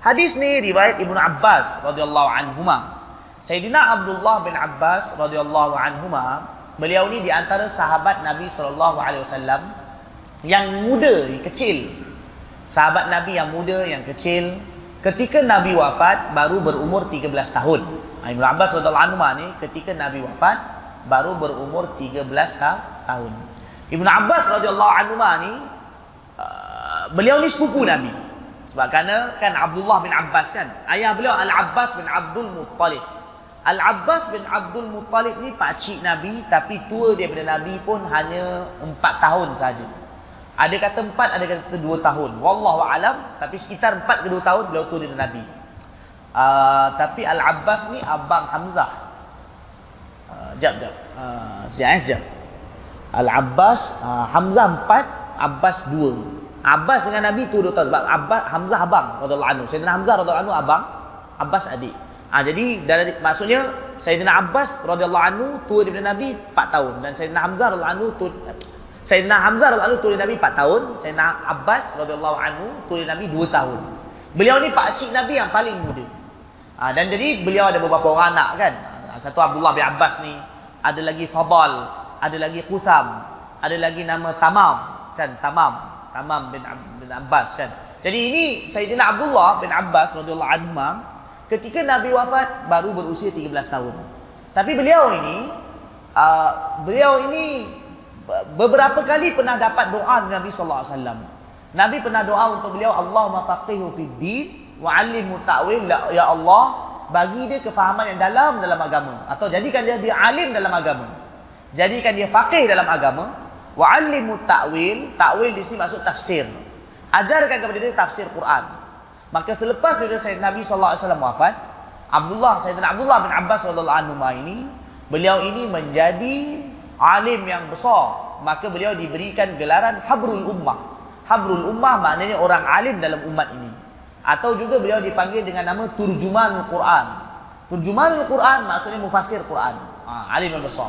Hadis ni riwayat Ibnu Abbas radhiyallahu anhuma. Sayyidina Abdullah bin Abbas radhiyallahu anhuma, beliau ni di antara sahabat Nabi wasallam yang muda, yang kecil. Sahabat Nabi yang muda, yang kecil, Ketika Nabi wafat baru berumur 13 tahun. Ibnu Abbas radhiyallahu anhu ni ketika Nabi wafat baru berumur 13 ta tahun. Ibnu Abbas radhiyallahu anhu ni uh, beliau ni sepupu Nabi. Sebab kerana kan Abdullah bin Abbas kan, ayah beliau Al-Abbas bin Abdul Muttalib. Al-Abbas bin Abdul Muttalib ni pak cik Nabi tapi tua daripada Nabi pun hanya 4 tahun saja. Ada kata empat, ada kata dua tahun. Wallahu alam, tapi sekitar empat ke dua tahun beliau tu dengan Nabi. Uh, tapi Al Abbas ni abang Hamzah. Uh, jap jap. Uh, siap eh, siap. Al Abbas uh, Hamzah empat, Abbas dua. Abbas dengan Nabi tu dua tahun sebab Abbas Hamzah abang radhiyallahu anhu. Sayyidina Hamzah radhiyallahu anhu abang, Abbas adik. Ah jadi dari maksudnya Sayyidina Abbas radhiyallahu anhu tua daripada Nabi 4 tahun dan Sayyidina Hamzah radhiyallahu anhu tua Sayyidina Hamzah radhiyallahu anhu tulis Nabi 4 tahun, Sayyidina Abbas radhiyallahu anhu tulis Nabi 2 tahun. Beliau ni pak cik Nabi yang paling muda. Ha, dan jadi beliau ada beberapa orang anak kan. Ha, satu Abdullah bin Abbas ni, ada lagi Fadal, ada lagi Qusam, ada lagi nama Tamam kan, Tamam, Tamam bin, bin Abbas kan. Jadi ini Sayyidina Abdullah bin Abbas radhiyallahu anhu ketika Nabi wafat baru berusia 13 tahun. Tapi beliau ini uh, beliau ini beberapa kali pernah dapat doa Nabi sallallahu alaihi wasallam. Nabi pernah doa untuk beliau Allahumma faqihu fid din wa 'allimhu ta'wil ya Allah bagi dia kefahaman yang dalam dalam agama atau jadikan dia dia alim dalam agama. Jadikan dia faqih dalam agama wa 'allimhu ta'wil, ta'wil di sini maksud tafsir. Ajarkan kepada dia tafsir Quran. Maka selepas daripada Sayyidina Nabi sallallahu alaihi wasallam wafat, Abdullah Sayyidina Abdullah bin Abbas radhiyallahu anhu ini beliau ini menjadi alim yang besar. Maka beliau diberikan gelaran habrul ummah. Habrul ummah maknanya orang alim dalam umat ini. Atau juga beliau dipanggil dengan nama turjuman Quran. Turjuman Quran maksudnya mufassir Quran. Ha, alim yang besar.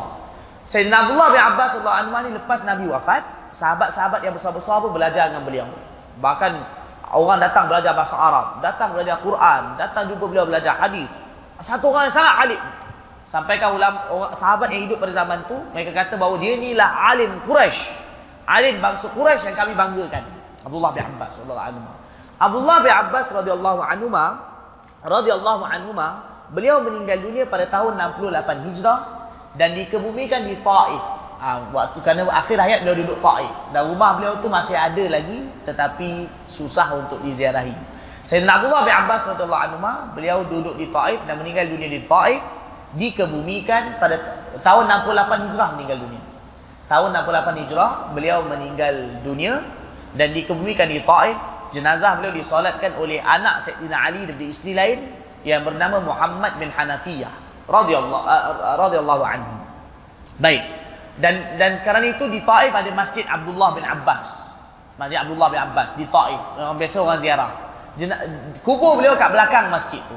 Sayyidina Abdullah bin Abbas radhiyallahu anhu lepas Nabi wafat sahabat-sahabat yang besar-besar pun belajar dengan beliau. Bahkan orang datang belajar bahasa Arab datang belajar Quran datang juga beliau belajar hadis satu orang yang sangat alim Sampaikan ulama orang sahabat yang hidup pada zaman tu mereka kata bahawa dia ni lah alim Quraisy. Alim bangsa Quraisy yang kami banggakan. Abdullah bin Abbas radhiyallahu anhu. Abdullah bin Abbas radhiyallahu anhu radhiyallahu anhu beliau meninggal dunia pada tahun 68 Hijrah dan dikebumikan di Taif. Ha, waktu kerana akhir hayat beliau duduk Taif dan rumah beliau tu masih ada lagi tetapi susah untuk diziarahi. Sayyidina Abdullah bin Abbas radhiyallahu anhu beliau duduk di Taif dan meninggal dunia di Taif dikebumikan pada tahun 68 Hijrah meninggal dunia. Tahun 68 Hijrah beliau meninggal dunia dan dikebumikan di Taif. Jenazah beliau disolatkan oleh anak Sayyidina Ali dan isteri lain yang bernama Muhammad bin Hanafiyah radhiyallahu uh, radhiyallahu anhu. Baik. Dan dan sekarang itu di Taif ada Masjid Abdullah bin Abbas. Masjid Abdullah bin Abbas di Taif. Orang biasa orang ziarah. kubur beliau kat belakang masjid tu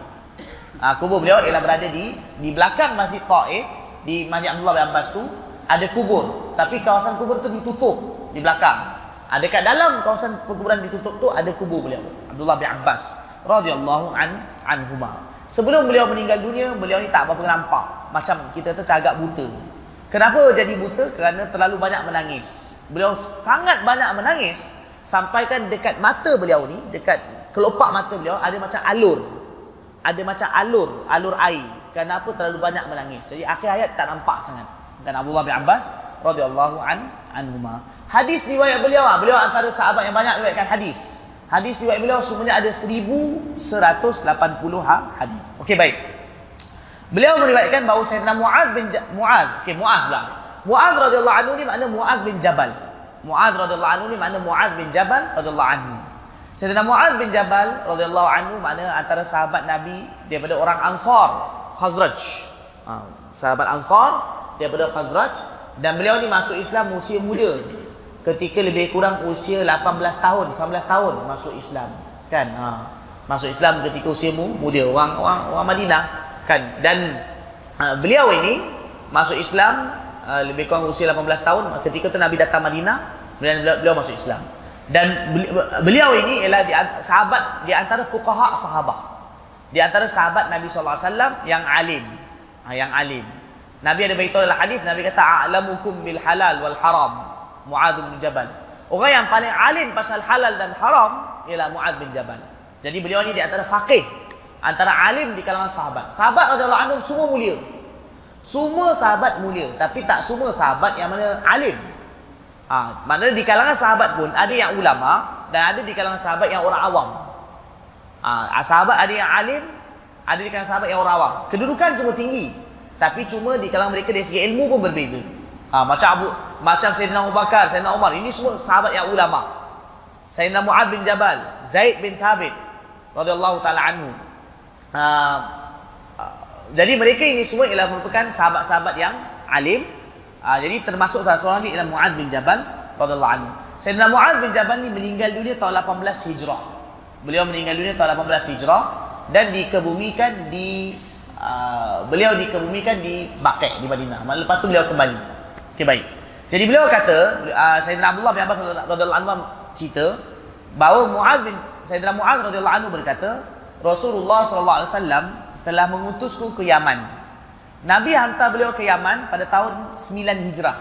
ha, kubur beliau ialah berada di di belakang Masjid Taif di Masjid Abdullah bin Abbas tu ada kubur tapi kawasan kubur tu ditutup di belakang ada ha, kat dalam kawasan kuburan ditutup tu ada kubur beliau Abdullah bin Abbas radhiyallahu an anhuma Sebelum beliau meninggal dunia, beliau ni tak apa-apa nampak. Macam kita tu agak buta. Kenapa jadi buta? Kerana terlalu banyak menangis. Beliau sangat banyak menangis sampaikan dekat mata beliau ni, dekat kelopak mata beliau ada macam alur. Ada macam alur, alur air. Kenapa terlalu banyak menangis? Jadi akhir ayat tak nampak sangat. Dan Abdullah bin Abbas radhiyallahu an anhuma. Hadis riwayat beliau, ah, beliau antara sahabat yang banyak riwayatkan hadis. Hadis riwayat beliau semuanya ada 1180 ha, hadis. Okey baik. Beliau meriwayatkan bahawa Sayyidina Muaz bin ja Muaz, okey Muaz pula. Muaz radhiyallahu anhu ni makna Muaz bin Jabal. Muaz radhiyallahu anhu ni makna Muaz bin Jabal radhiyallahu anhu. Sayyidina Muaz bin Jabal radhiyallahu anhu makna antara sahabat Nabi daripada orang Ansar, Khazraj. Ha, sahabat Ansar daripada Khazraj dan beliau ni masuk Islam usia muda ketika lebih kurang usia 18 tahun 19 tahun masuk Islam kan ha. masuk Islam ketika usia muda orang orang, orang Madinah kan? Dan ha, beliau ini masuk Islam ha, lebih kurang usia 18 tahun ketika tu Nabi datang Madinah dan beliau, beliau masuk Islam. Dan beliau ini ialah di, sahabat di antara fuqaha sahabat di antara sahabat Nabi SAW yang alim. Ha, yang alim. Nabi ada beritahu dalam hadis Nabi kata a'lamukum bil halal wal haram. Mu'adh bin Jabal. Orang yang paling alim pasal halal dan haram ialah Mu'adh bin Jabal. Jadi beliau ni di antara faqih, antara alim di kalangan sahabat. Sahabat radhiyallahu anhum semua mulia. Semua sahabat mulia, tapi tak semua sahabat yang mana alim. Ha, maknanya di kalangan sahabat pun ada yang ulama dan ada di kalangan sahabat yang orang awam. Ha, sahabat ada yang alim, ada di kalangan sahabat yang orang awam. Kedudukan semua tinggi, tapi cuma di kalangan mereka dari segi ilmu pun berbeza. Ha, macam Abu macam Sayyidina Abu Bakar, Sayyidina Umar, ini semua sahabat yang ulama. Sayyidina Mu'ad bin Jabal, Zaid bin Thabit radhiyallahu taala anhu. Ha, jadi mereka ini semua ialah merupakan sahabat-sahabat yang alim. Ha, jadi termasuk salah seorang ini ialah Mu'ad bin Jabal radhiyallahu anhu. Sayyidina Mu'ad bin Jabal ni meninggal dunia tahun 18 Hijrah. Beliau meninggal dunia tahun 18 Hijrah dan dikebumikan di uh, beliau dikebumikan di Baqi' di Madinah. Lepas tu beliau kembali. Okey baik. Jadi beliau kata uh, Sayyidina Abdullah bin Abbas radhiyallahu anhu cerita bahawa Muaz bin Sayyidina Muaz radhiyallahu anhu berkata Rasulullah sallallahu alaihi wasallam telah mengutusku ke Yaman. Nabi hantar beliau ke Yaman pada tahun 9 Hijrah.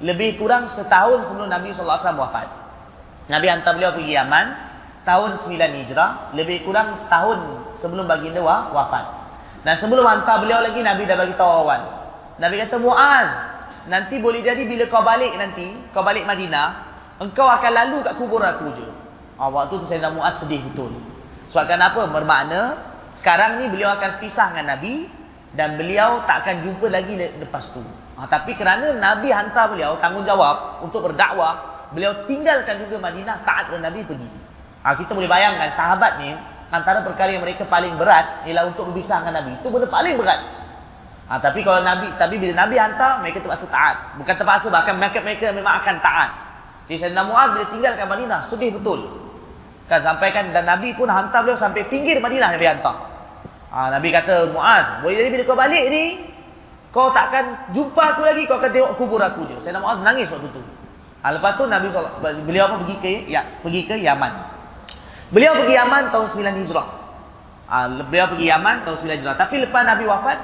Lebih kurang setahun sebelum Nabi sallallahu alaihi wasallam wafat. Nabi hantar beliau pergi Yaman tahun 9 Hijrah, lebih kurang setahun sebelum baginda wafat. Dan sebelum hantar beliau lagi Nabi dah bagi tahu awal. Nabi kata Muaz, nanti boleh jadi bila kau balik nanti, kau balik Madinah, engkau akan lalu kat kubur aku je. Ha, waktu tu saya nak muas sedih betul. Sebab kenapa? Bermakna sekarang ni beliau akan pisah dengan Nabi dan beliau tak akan jumpa lagi lepas tu. Ha, tapi kerana Nabi hantar beliau tanggungjawab untuk berdakwah, beliau tinggalkan juga Madinah taat kepada Nabi pergi. Ha, kita boleh bayangkan sahabat ni antara perkara yang mereka paling berat ialah untuk berpisah dengan Nabi. Itu benda paling berat. Ha, tapi kalau Nabi, tapi bila Nabi hantar, mereka terpaksa taat. Bukan terpaksa, bahkan mereka, mereka memang akan taat. Jadi Sayyidina Mu'ad bila tinggalkan Madinah, sedih betul. Kan sampaikan, dan Nabi pun hantar beliau sampai pinggir Madinah Nabi hantar. Ha, Nabi kata, Mu'az, boleh jadi bila kau balik ni, kau tak akan jumpa aku lagi, kau akan tengok kubur aku je. Sayyidina Mu'az menangis waktu tu. Ha, lepas tu Nabi beliau pun pergi ke, ya, pergi ke Yaman. Beliau pergi Yaman tahun 9 Hijrah. Ha, beliau pergi Yaman tahun 9 Hijrah. Tapi lepas Nabi wafat,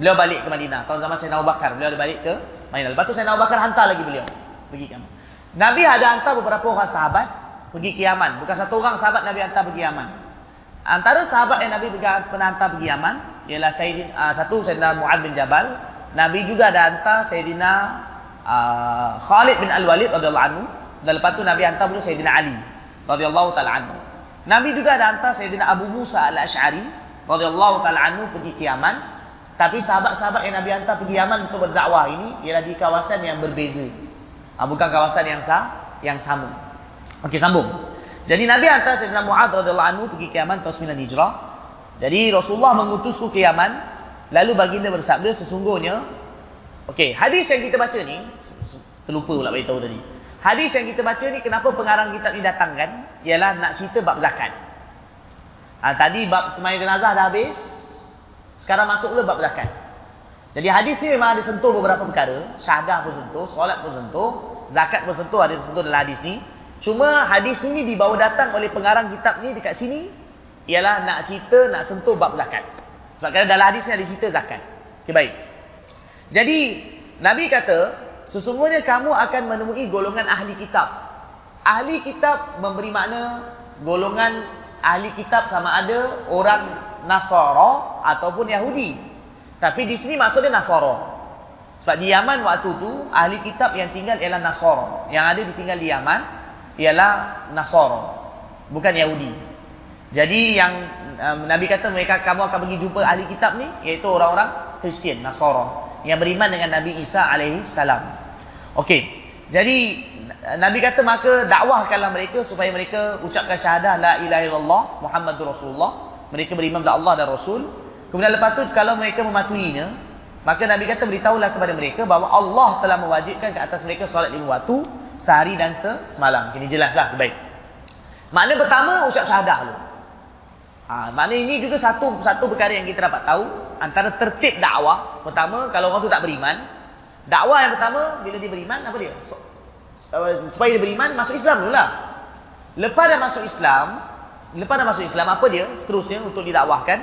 beliau balik ke Madinah. Tahun zaman Sayyidina Abu Bakar, beliau balik ke Madinah. Lepas tu Sayyidina Abu Bakar hantar lagi beliau pergi ke Yaman. Nabi ada hantar beberapa orang sahabat pergi ke Yaman. Bukan satu orang sahabat Nabi hantar pergi Yaman. Antara sahabat yang Nabi pernah hantar pergi Yaman ialah Sayyidina uh, satu Sayyidina Mu'ad bin Jabal. Nabi juga ada hantar Sayyidina uh, Khalid bin Al-Walid radhiyallahu anhu. Dan lepas tu Nabi hantar pula Sayyidina Ali radhiyallahu taala anhu. Nabi juga ada hantar Sayyidina Abu Musa Al-Asy'ari radhiyallahu taala anhu pergi ke Yaman tapi sahabat-sahabat yang Nabi hantar pergi Yaman untuk berdakwah ini ialah di kawasan yang berbeza. Ha, bukan kawasan yang sah, yang sama. Okey, sambung. Jadi Nabi hantar Sayyidina Mu'ad radhiyallahu anhu pergi ke Yaman tahun 9 Hijrah. Jadi Rasulullah mengutusku ke Yaman, lalu baginda bersabda sesungguhnya Okey, hadis yang kita baca ni terlupa pula beritahu tadi. Hadis yang kita baca ni kenapa pengarang kitab ni datangkan ialah nak cerita bab zakat. Ha, tadi bab sembahyang jenazah dah habis, sekarang masuk pula bab zakat. Jadi hadis ni memang ada sentuh beberapa perkara. Syahadah pun sentuh, solat pun sentuh, zakat pun sentuh ada sentuh dalam hadis ni. Cuma hadis ini dibawa datang oleh pengarang kitab ni dekat sini ialah nak cerita, nak sentuh bab zakat. Sebab kerana dalam hadis ni ada cerita zakat. Okey baik. Jadi Nabi kata, sesungguhnya kamu akan menemui golongan ahli kitab. Ahli kitab memberi makna golongan ahli kitab sama ada orang Nasara ataupun Yahudi. Tapi di sini maksudnya Nasara. Sebab di Yaman waktu tu ahli kitab yang tinggal ialah Nasara. Yang ada ditinggal di Yaman ialah Nasara. Bukan Yahudi. Jadi yang um, Nabi kata mereka kamu akan pergi jumpa ahli kitab ni iaitu orang-orang Kristian Nasara yang beriman dengan Nabi Isa alaihi salam. Okey. Jadi Nabi kata maka dakwahkanlah mereka supaya mereka ucapkan syahadah la ilaha illallah Muhammadur Rasulullah. Mereka beriman kepada Allah dan Rasul. Kemudian lepas tu kalau mereka mematuhinya, maka Nabi kata beritahulah kepada mereka bahawa Allah telah mewajibkan ke atas mereka solat lima waktu sehari dan semalam. Ini jelaslah baik. Makna pertama ucap syahadah dulu. Ha, makna ini juga satu satu perkara yang kita dapat tahu antara tertib dakwah. Pertama, kalau orang tu tak beriman, dakwah yang pertama bila dia beriman apa dia? Supaya dia beriman masuk Islam dulu lah. Lepas dah masuk Islam, lepas dah masuk Islam apa dia? Seterusnya untuk didakwahkan.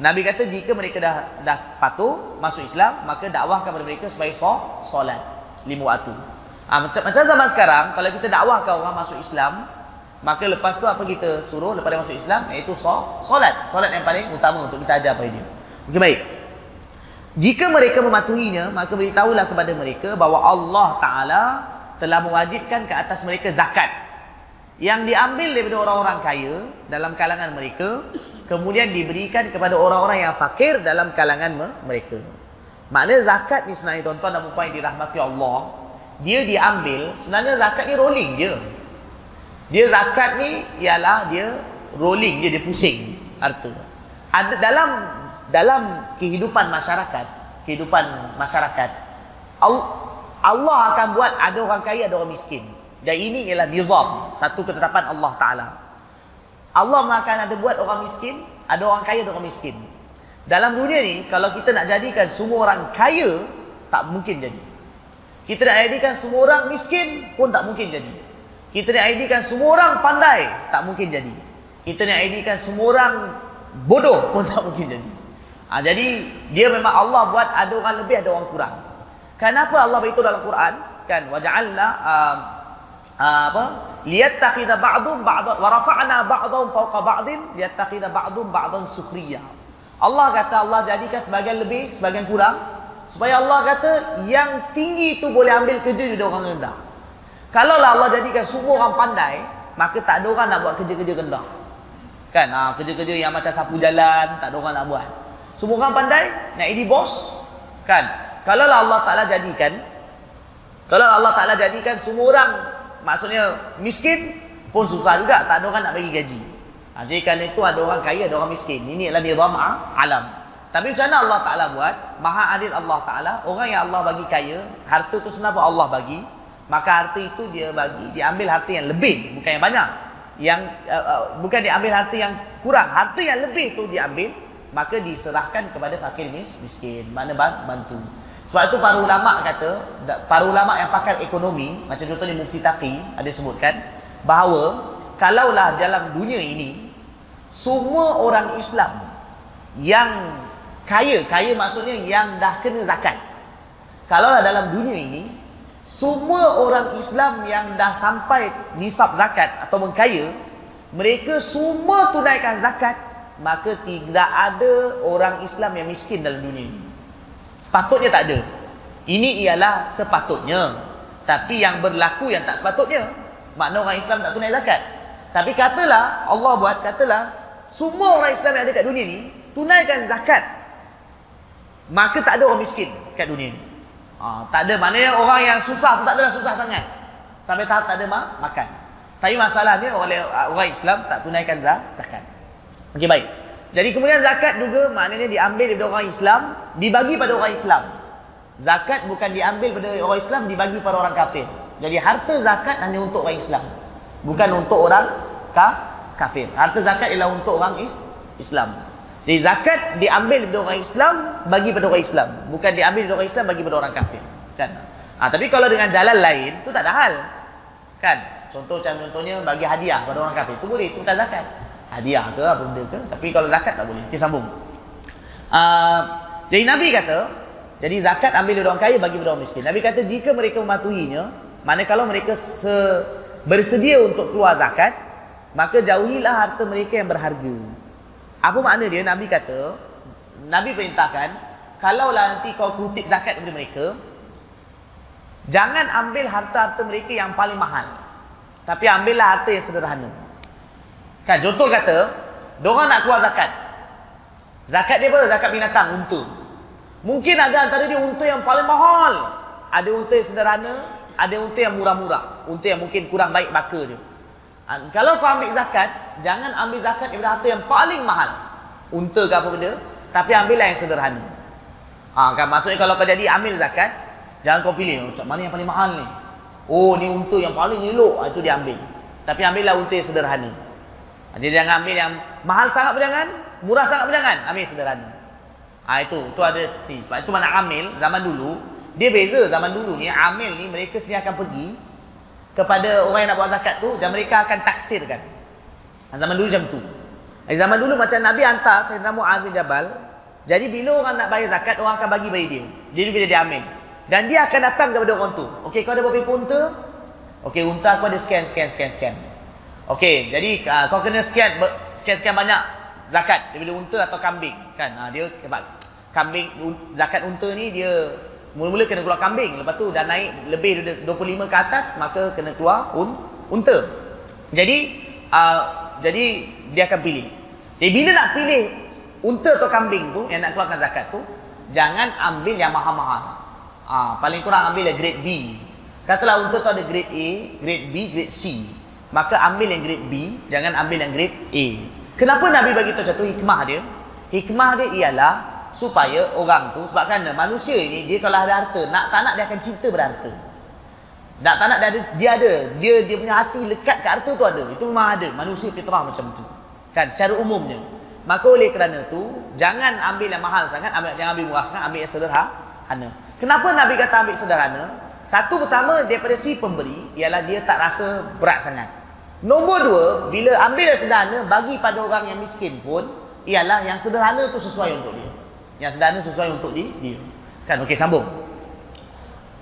Nabi kata jika mereka dah dah patuh masuk Islam, maka dakwahkan kepada mereka so, solat lima waktu. Ha, macam, macam zaman sekarang, kalau kita dakwahkan orang masuk Islam, Maka lepas tu apa kita suruh lepas dia masuk Islam iaitu solat. Solat yang paling utama untuk kita ajar pada dia. Okey baik. Jika mereka mematuhinya, maka beritahulah kepada mereka bahawa Allah Taala telah mewajibkan ke atas mereka zakat yang diambil daripada orang-orang kaya dalam kalangan mereka kemudian diberikan kepada orang-orang yang fakir dalam kalangan mereka. Makna zakat ni sebenarnya tuan-tuan dan puan yang dirahmati Allah, dia diambil sebenarnya zakat ni rolling je. Dia zakat ni ialah dia rolling dia dia pusing harta. Ada dalam dalam kehidupan masyarakat, kehidupan masyarakat Allah akan buat ada orang kaya ada orang miskin. Dan ini ialah nizam, satu ketetapan Allah Taala. Allah akan ada buat orang miskin, ada orang kaya ada orang miskin. Dalam dunia ni kalau kita nak jadikan semua orang kaya tak mungkin jadi. Kita nak jadikan semua orang miskin pun tak mungkin jadi. Kita nak IDkan semua orang pandai, tak mungkin jadi. Kita nak IDkan semua orang bodoh pun tak mungkin jadi. Ha, jadi dia memang Allah buat ada orang lebih ada orang kurang. Kenapa Allah beritahu dalam Quran? Kan waja'alna uh, uh, apa? Liyattakhidha ba'dhum ba'dhan wa rafa'na ba'dhum fawqa ba'dhin liyattakhidha ba'dhum ba'dhan sukhriya. Allah kata Allah jadikan sebagian lebih, sebagian kurang supaya Allah kata yang tinggi itu boleh ambil kerja dari orang rendah. Kalaulah Allah jadikan semua orang pandai, maka tak ada orang nak buat kerja-kerja rendah. Kan? Ha, kerja-kerja yang macam sapu jalan, tak ada orang nak buat. Semua orang pandai, nak jadi bos. Kan? Kalaulah Allah Ta'ala jadikan, kalau Allah Ta'ala jadikan semua orang, maksudnya miskin, pun susah juga. Tak ada orang nak bagi gaji. Ha, jadi kerana itu ada orang kaya, ada orang miskin. Ini adalah nizam alam. Tapi macam mana Allah Ta'ala buat? Maha adil Allah Ta'ala. Orang yang Allah bagi kaya, harta itu sebenarnya Allah bagi maka harta itu dia bagi diambil harta yang lebih bukan yang banyak yang uh, uh, bukan diambil harta yang kurang harta yang lebih tu diambil maka diserahkan kepada fakir miskin mana bantu sebab itu para ulama kata para ulama yang pakar ekonomi macam contohnya mufti taqi ada sebutkan bahawa kalaulah dalam dunia ini semua orang Islam yang kaya kaya maksudnya yang dah kena zakat kalaulah dalam dunia ini semua orang Islam yang dah sampai nisab zakat atau mengkaya, mereka semua tunaikan zakat, maka tidak ada orang Islam yang miskin dalam dunia ini. Sepatutnya tak ada. Ini ialah sepatutnya. Tapi yang berlaku yang tak sepatutnya. Makna orang Islam tak tunai zakat. Tapi katalah, Allah buat, katalah, semua orang Islam yang ada kat dunia ni, tunaikan zakat. Maka tak ada orang miskin kat dunia ni. Ha, tak ada maknanya orang yang susah tu tak adalah susah sangat. Sampai tahap tak ada ma makan. Tapi masalahnya oleh orang Islam tak tunaikan zakat. Okey baik. Jadi kemudian zakat juga maknanya diambil daripada orang Islam, dibagi pada orang Islam. Zakat bukan diambil pada orang Islam, dibagi pada orang kafir. Jadi harta zakat hanya untuk orang Islam. Bukan untuk orang ka kafir. Harta zakat ialah untuk orang is Islam. Jadi zakat diambil dari orang Islam bagi pada orang Islam, bukan diambil dari orang Islam bagi pada orang kafir. Kan? Ha, tapi kalau dengan jalan lain tu tak ada hal. Kan? Contoh macam contohnya bagi hadiah pada orang kafir, itu boleh, itu bukan zakat. Hadiah ke apa benda ke? Tapi kalau zakat tak boleh. Kita sambung. Uh, jadi Nabi kata, jadi zakat ambil dari orang kaya bagi orang miskin. Nabi kata jika mereka mematuhinya, mana kalau mereka se bersedia untuk keluar zakat, maka jauhilah harta mereka yang berharga. Apa makna dia? Nabi kata, Nabi perintahkan, kalaulah nanti kau kutip zakat daripada mereka, jangan ambil harta-harta mereka yang paling mahal. Tapi ambillah harta yang sederhana. Kan contoh kata, diorang nak keluar zakat. Zakat dia apa? Zakat binatang, unta. Mungkin ada antara dia unta yang paling mahal. Ada unta yang sederhana, ada unta yang murah-murah. Unta yang mungkin kurang baik baka dia. Kalau kau ambil zakat, jangan ambil zakat daripada harta yang paling mahal. Unta ke apa benda, tapi ambillah yang sederhana. Ha, kan maksudnya kalau kau jadi ambil zakat, jangan kau pilih macam mana yang paling mahal ni. Oh, ni unta yang paling elok, ha, itu dia ambil. Tapi ambillah unta yang sederhana. Ha, dia jangan ambil yang mahal sangat pun jangan, murah sangat pun jangan, ambil sederhana. Ha, itu, itu ada ni. Sebab itu mana amil zaman dulu, dia beza zaman dulu ni, amil ni mereka sendiri akan pergi kepada orang yang nak buat zakat tu dan mereka akan taksirkan. Zaman dulu macam tu. Zaman dulu macam Nabi hantar Sayyidina Mu'ad bin Jabal, jadi bila orang nak bayar zakat, orang akan bagi bagi dia. Dia juga jadi amil. Dan dia akan datang kepada orang tu. Okey, kau ada berapa unta? Okey, unta aku ada sekian, sekian, sekian, sekian. Okey, jadi uh, kau kena sekian, sekian-sekian banyak zakat daripada unta atau kambing. Kan? Uh, dia kambing zakat unta ni dia mula-mula kena keluar kambing lepas tu dah naik lebih 25 ke atas maka kena keluar un, unta. Jadi uh, jadi dia akan pilih. Jadi bila nak pilih unta atau kambing tu yang nak keluarkan zakat tu jangan ambil yang mahal-mahal. Uh, paling kurang ambil yang grade B. Katalah unta tu ada grade A grade B grade C. Maka ambil yang grade B jangan ambil yang grade A. Kenapa Nabi bagi tahu macam hikmah dia? Hikmah dia ialah supaya orang tu sebab kerana manusia ni dia kalau ada harta nak tak nak dia akan cinta berharta nak tak nak dia ada dia ada. Dia dia punya hati lekat ke harta tu ada. Itu memang ada. Manusia fitrah macam tu. Kan secara umumnya. Maka oleh kerana tu jangan ambil yang mahal sangat ambil jangan ambil murah sangat ambil yang sederhana. Kenapa nabi kata ambil sederhana? Satu pertama daripada si pemberi ialah dia tak rasa berat sangat. Nombor dua bila ambil yang sederhana bagi pada orang yang miskin pun ialah yang sederhana tu sesuai untuk dia yang sederhana sesuai untuk di, dia. Kan okey sambung.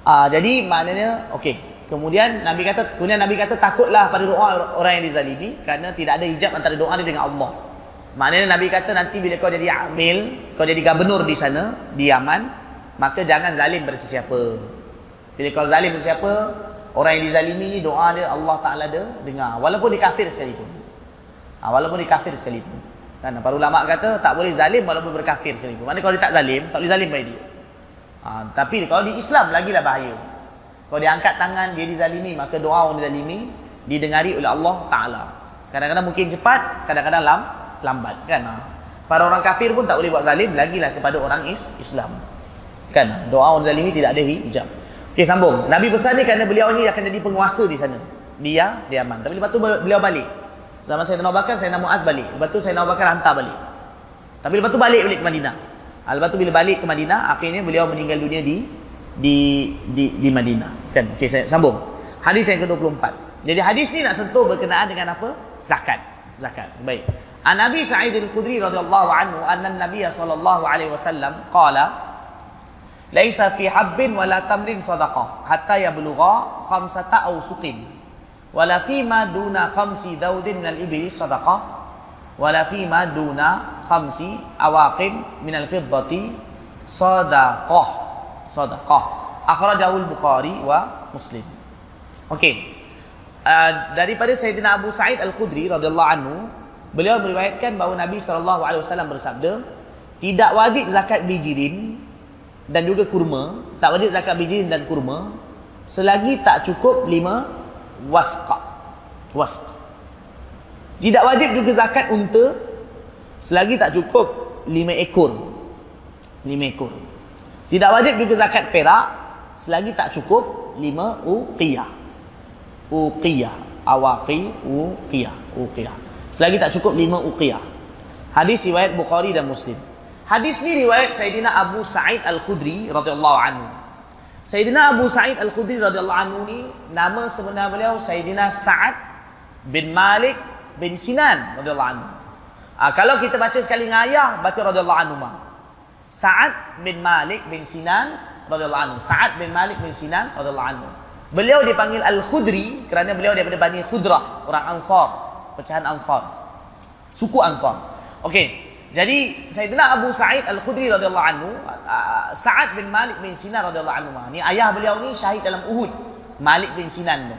Ah uh, jadi maknanya okey. Kemudian Nabi kata kemudian Nabi kata takutlah pada doa orang yang dizalimi kerana tidak ada hijab antara doa dia dengan Allah. Maknanya Nabi kata nanti bila kau jadi amil, kau jadi gubernur di sana, di Yaman, maka jangan zalim pada sesiapa. Bila kau zalim pada sesiapa, orang yang dizalimi ni doa dia Allah Taala dia dengar walaupun dia kafir sekalipun. Ha, walaupun dia kafir sekalipun. Kan para ulama kata tak boleh zalim walaupun berkafir sekalipun. Mana kalau dia tak zalim, tak boleh zalim bagi dia. Ha, tapi kalau di Islam lagilah bahaya. Kalau dia angkat tangan dia dizalimi, maka doa orang dizalimi didengari oleh Allah Taala. Kadang-kadang mungkin cepat, kadang-kadang lam, lambat kan. Ha. Para orang kafir pun tak boleh buat zalim lagilah kepada orang is Islam. Kan? Doa orang zalimi tidak ada hijab. Okey sambung. Nabi pesan ni kerana beliau ni akan jadi penguasa di sana. Dia, dia aman. Tapi lepas tu beliau balik. Zaman saya Abu Bakar, saya Muaz balik. Lepas tu saya Abu Bakar hantar balik. Tapi lepas tu balik balik ke Madinah. Ha, lepas tu bila balik ke Madinah, akhirnya beliau meninggal dunia di di di, di Madinah. Kan? Okey, saya sambung. Hadis yang ke-24. Jadi hadis ni nak sentuh berkenaan dengan apa? Zakat. Zakat. Baik. An Nabi Sa'id Al-Khudri radhiyallahu anhu anna Nabi sallallahu alaihi wasallam qala Laisa fi habbin wala tamrin sadaqah hatta yablugha khamsata awsuqin wala fi ma duna khamsi daudin minal ibli sadaqah wala fi ma duna khamsi awaqin minal fiddati sadaqah sadaqah akhrajahu al-bukhari wa muslim. Okey. Uh, daripada sayyidina Abu Sa'id Al-Khudri radhiyallahu anhu beliau meriwayatkan bahawa Nabi sallallahu alaihi wasallam bersabda tidak wajib zakat bijirin dan juga kurma tak wajib zakat bijirin dan kurma selagi tak cukup lima wasqa. Wasq tidak wajib juga zakat unta selagi tak cukup lima ekor. Lima ekor. Tidak wajib juga zakat perak selagi tak cukup lima uqiyah. Uqiyah. Awaqi uqiyah. Uqiyah. Selagi tak cukup lima uqiyah. Hadis riwayat Bukhari dan Muslim. Hadis ni riwayat Sayyidina Abu Sa'id Al-Khudri radhiyallahu anhu Sayyidina Abu Sa'id Al-Khudri radhiyallahu anhu ni nama sebenar beliau Sayyidina Sa'ad bin Malik bin Sinan radhiyallahu anhu. Ha, kalau kita baca sekali dengan ayah baca radhiyallahu anhu. Sa'ad bin Malik bin Sinan radhiyallahu anhu. Sa'ad bin Malik bin Sinan radhiyallahu anhu. Beliau dipanggil Al-Khudri kerana beliau daripada Bani Khudrah, orang Ansar, pecahan Ansar. Suku Ansar. Okey. Jadi Sayyidina Abu Sa'id Al-Khudri radhiyallahu anhu, Sa'ad bin Malik bin Sinan radhiyallahu anhu. Ni ayah beliau ni syahid dalam Uhud. Malik bin Sinan tu.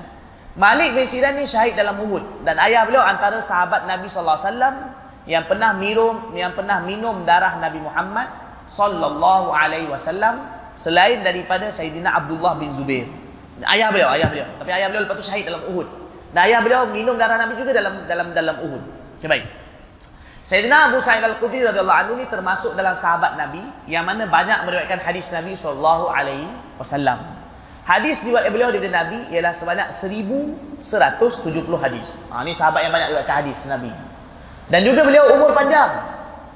Malik bin Sinan ni syahid dalam Uhud dan ayah beliau antara sahabat Nabi sallallahu alaihi wasallam yang pernah minum yang pernah minum darah Nabi Muhammad sallallahu alaihi wasallam selain daripada Sayyidina Abdullah bin Zubair. Ayah beliau, ayah beliau. Tapi ayah beliau lepas tu syahid dalam Uhud. Dan ayah beliau minum darah Nabi juga dalam dalam dalam Uhud. Okay, baik. Sayyidina Abu Sa'id Al-Khudri radhiyallahu anhu ni termasuk dalam sahabat Nabi yang mana banyak meriwayatkan hadis Nabi sallallahu alaihi wasallam. Hadis riwayat beliau dari Nabi ialah sebanyak 1170 hadis. Ha ni sahabat yang banyak riwayatkan hadis Nabi. Dan juga beliau umur panjang.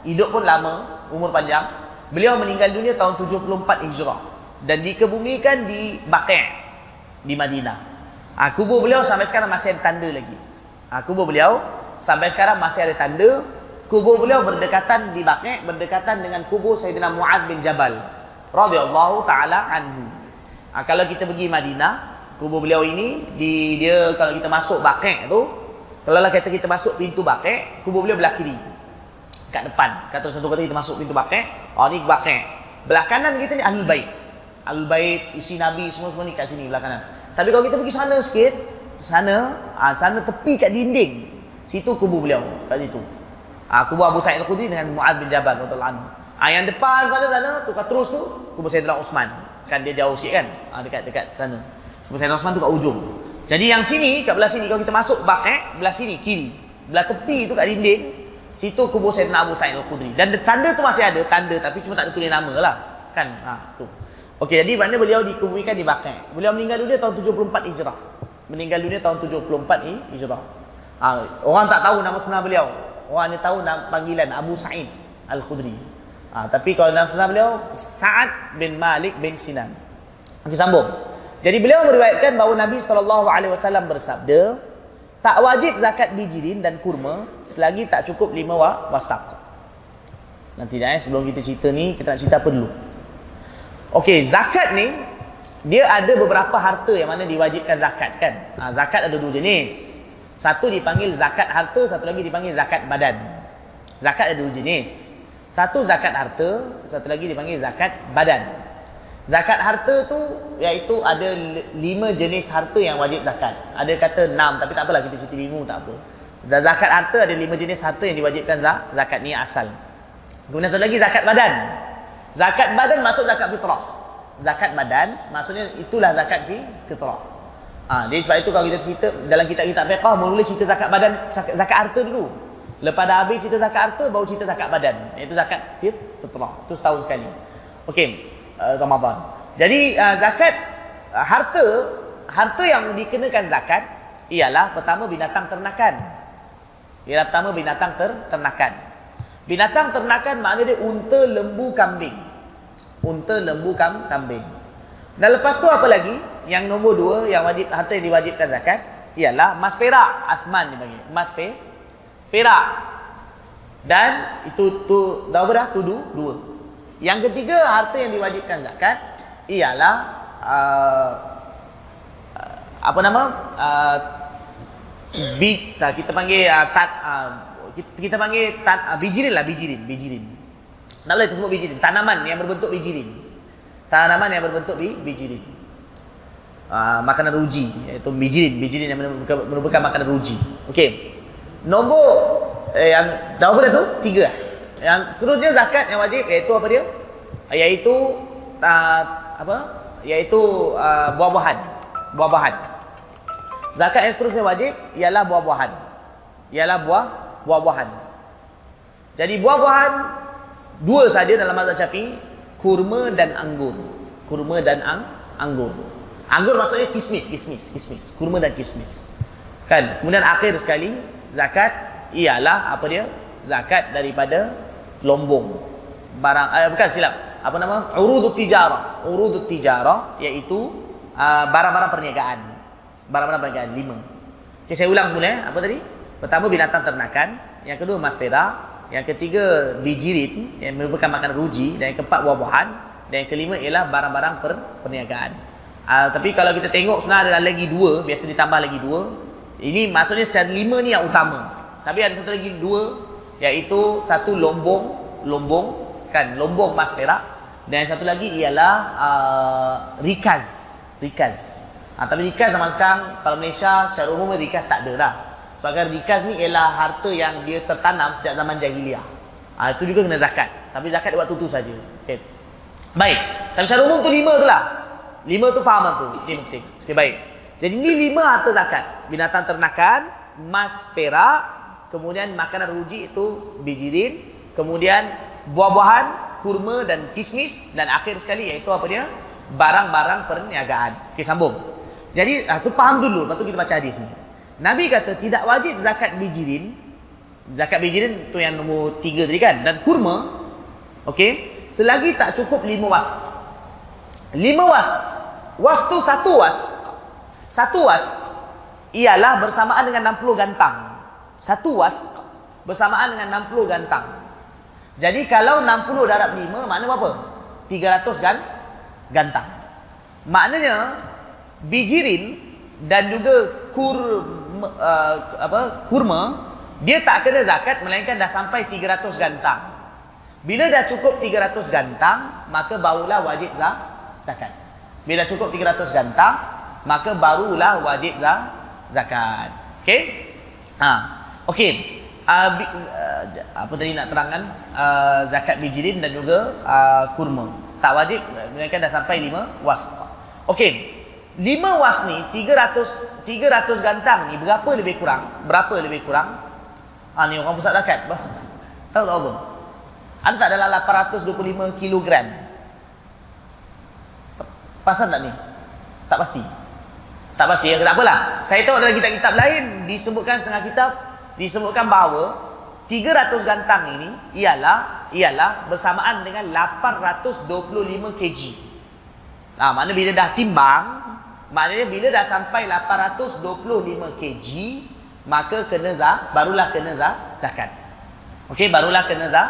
Hidup pun lama, umur panjang. Beliau meninggal dunia tahun 74 Hijrah dan dikebumikan di Baqi' di Madinah. Ha, kubur beliau sampai sekarang masih ada tanda lagi. Ha, kubur beliau sampai sekarang masih ada tanda. Kubur beliau berdekatan di Baqi' berdekatan dengan kubur Sayyidina Mu'ad bin Jabal radhiyallahu taala anhu. Ha, kalau kita pergi Madinah, kubur beliau ini di dia kalau kita masuk Baqi' tu, kalau lah kata kita masuk pintu Baqi', kubur beliau belah kiri. Kat depan. Kata contoh kata kita masuk pintu Baqi', oh ni Baqi'. Belah kanan kita ni Ahlul Bait. Al-Bait, isi Nabi semua-semua ni kat sini belah kanan. Tapi kalau kita pergi sana sikit, sana, ah sana tepi kat dinding. Situ kubur beliau kat situ. Ah kubur Abu Sa'id Al-Khudri dengan Muaz bin Jabal radhiyallahu anhu. Ah yang depan sana sana tukar terus tu kubur Sayyidina Utsman. Kan dia jauh sikit kan? Ah dekat dekat sana. Kubur Sayyidina Utsman tu kat ujung. Jadi yang sini kat belah sini kalau kita masuk bak eh belah sini kiri. Belah tepi tu kat dinding situ kubur Sayyidina Abu Sa'id Al-Khudri. Dan tanda tu masih ada, tanda tapi cuma tak ada tulis nama lah. Kan? Ha tu. Okey, jadi mana beliau dikuburkan di Baqi'. Beliau meninggal dunia tahun 74 Hijrah. Meninggal dunia tahun 74 Hijrah. Ha, orang tak tahu nama sebenar beliau. Orang hanya tahu nama panggilan Abu Sa'id Al-Khudri. Ha, tapi kalau nama sebenar beliau Sa'ad bin Malik bin Sinan. Okey, sambung. Jadi beliau meriwayatkan bahawa Nabi SAW bersabda, tak wajib zakat bijirin dan kurma selagi tak cukup lima wasak. Nanti dah eh, sebelum kita cerita ni, kita nak cerita apa dulu? Okey, zakat ni dia ada beberapa harta yang mana diwajibkan zakat kan. Ha, zakat ada dua jenis. Satu dipanggil zakat harta, satu lagi dipanggil zakat badan. Zakat ada dua jenis. Satu zakat harta, satu lagi dipanggil zakat badan. Zakat harta tu iaitu ada lima jenis harta yang wajib zakat. Ada kata enam tapi tak apalah kita cerita lima tak apa. Zakat harta ada lima jenis harta yang diwajibkan zakat ni asal. Kemudian satu lagi zakat badan. Zakat badan masuk zakat fitrah. Zakat badan maksudnya itulah zakat fitrah. Ha, jadi sebab itu kalau kita cerita dalam kitab-kitab fiqh mula cerita zakat badan zakat, zakat harta dulu. Lepas dah habis cerita zakat harta baru cerita zakat badan. Iaitu zakat fitrah. Itu setahun sekali. Okey, uh, Ramadan. Jadi uh, zakat uh, harta harta yang dikenakan zakat ialah pertama binatang ternakan. Ialah pertama binatang ter ternakan. Binatang ternakan makna dia unta, lembu, kambing. Unta, lembu, kam, kambing. Dan lepas tu apa lagi? Yang nombor dua, yang wajib harta yang diwajibkan zakat, ialah mas perak. Asman dia bagi. Mas pe, perak. Dan itu tu dah berapa Tu dua. Yang ketiga, harta yang diwajibkan zakat, ialah uh, apa nama? Uh, biji, kita panggil uh, tat, uh, kita, kita panggil tan, uh, bijirin lah bijirin bijirin nak boleh tersebut bijirin tanaman yang berbentuk bijirin tanaman yang berbentuk bi, bijirin uh, makanan ruji iaitu bijirin bijirin yang merupakan, merupakan makanan ruji okey. Nombor eh, yang dah apa tu? Tiga. Yang seterusnya zakat yang wajib iaitu apa dia? Iaitu uh, apa? Iaitu uh, buah-buahan. Buah-buahan. Zakat yang seterusnya wajib ialah buah-buahan. Ialah buah buah-buahan. Jadi buah-buahan dua saja dalam mazhab Syafi'i, kurma dan anggur. Kurma dan ang anggur. Anggur maksudnya kismis, kismis, kismis. Kurma dan kismis. Kan? Kemudian akhir sekali, zakat ialah apa dia? Zakat daripada lombong. Barang eh, bukan silap. Apa nama? Urudut tijarah. Urudut tijarah iaitu uh, barang-barang perniagaan. Barang-barang perniagaan lima. Okay, saya ulang semula eh. Apa tadi? Pertama binatang ternakan, yang kedua mas perak, yang ketiga bijirin yang merupakan makanan ruji dan yang keempat buah-buahan dan yang kelima ialah barang-barang per, perniagaan. Uh, tapi kalau kita tengok sebenarnya ada lagi dua, biasa ditambah lagi dua. Ini maksudnya secara lima ni yang utama. Tapi ada satu lagi dua iaitu satu lombong, lombong kan, lombong emas perak dan satu lagi ialah uh, rikaz, rikaz. Ha, tapi rikaz zaman sekarang kalau Malaysia secara umum rikaz tak ada dah. Sebab rikaz ni ialah harta yang dia tertanam sejak zaman jahiliah. Ha, itu juga kena zakat. Tapi zakat waktu tu saja. Okay. Baik. Tapi secara umum tu lima tu lah. Lima tu faham tu. Ini penting. Okay, baik. Jadi ni lima harta zakat. Binatang ternakan, emas, perak, kemudian makanan ruji itu bijirin, kemudian buah-buahan, kurma dan kismis dan akhir sekali iaitu apa dia? Barang-barang perniagaan. Okey sambung. Jadi ah tu faham dulu, lepas tu kita baca hadis ni. Nabi kata tidak wajib zakat bijirin. Zakat bijirin tu yang nombor tiga tadi kan dan kurma. Okey, selagi tak cukup lima was. Lima was. Was tu satu was. Satu was ialah bersamaan dengan 60 gantang. Satu was bersamaan dengan 60 gantang. Jadi kalau 60 darab 5 makna berapa? 300 kan gantang. Maknanya bijirin dan juga kur uh, apa kurma dia tak kena zakat melainkan dah sampai 300 gantang. Bila dah cukup 300 gantang maka barulah wajib zakat. Bila cukup 300 gantang maka barulah wajib zakat. Okey? Ha. Okey. Uh, uh, apa tadi nak terangkan uh, zakat bijirin dan juga uh, kurma. Tak wajib mereka dah sampai 5 was. Okey. 5 was ni 300 300 gantang ni berapa lebih kurang? Berapa lebih kurang? Ah ni orang pusat zakat. Tahu tak apa? Ada tak dalam 825 kilogram? Pasal tak ni? Tak pasti. Tak pasti ya, tak apalah. Saya tahu dalam kitab-kitab lain disebutkan setengah kitab disebutkan bahawa 300 gantang ini ialah ialah bersamaan dengan 825 kg. Nah, mana bila dah timbang, maknanya bila dah sampai 825 kg, maka kena za, barulah kena za, zakat. Okey, barulah kena za,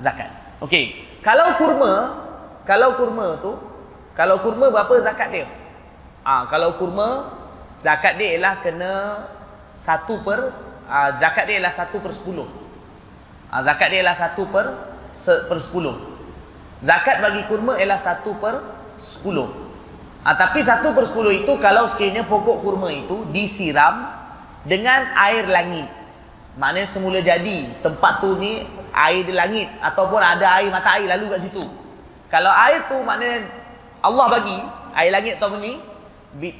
zakat. Okey. Kalau kurma, kalau kurma tu, kalau kurma berapa zakat dia? Ah, ha, kalau kurma zakat dia ialah kena satu per ha, zakat dia ialah satu per sepuluh. Ha, zakat dia ialah satu per se, per sepuluh. Zakat bagi kurma ialah satu per sepuluh. Ha, tapi satu per sepuluh itu kalau sekiranya pokok kurma itu disiram dengan air langit. Maknanya semula jadi tempat tu ni air di langit ataupun ada air mata air lalu kat situ. Kalau air tu maknanya Allah bagi air langit atau ni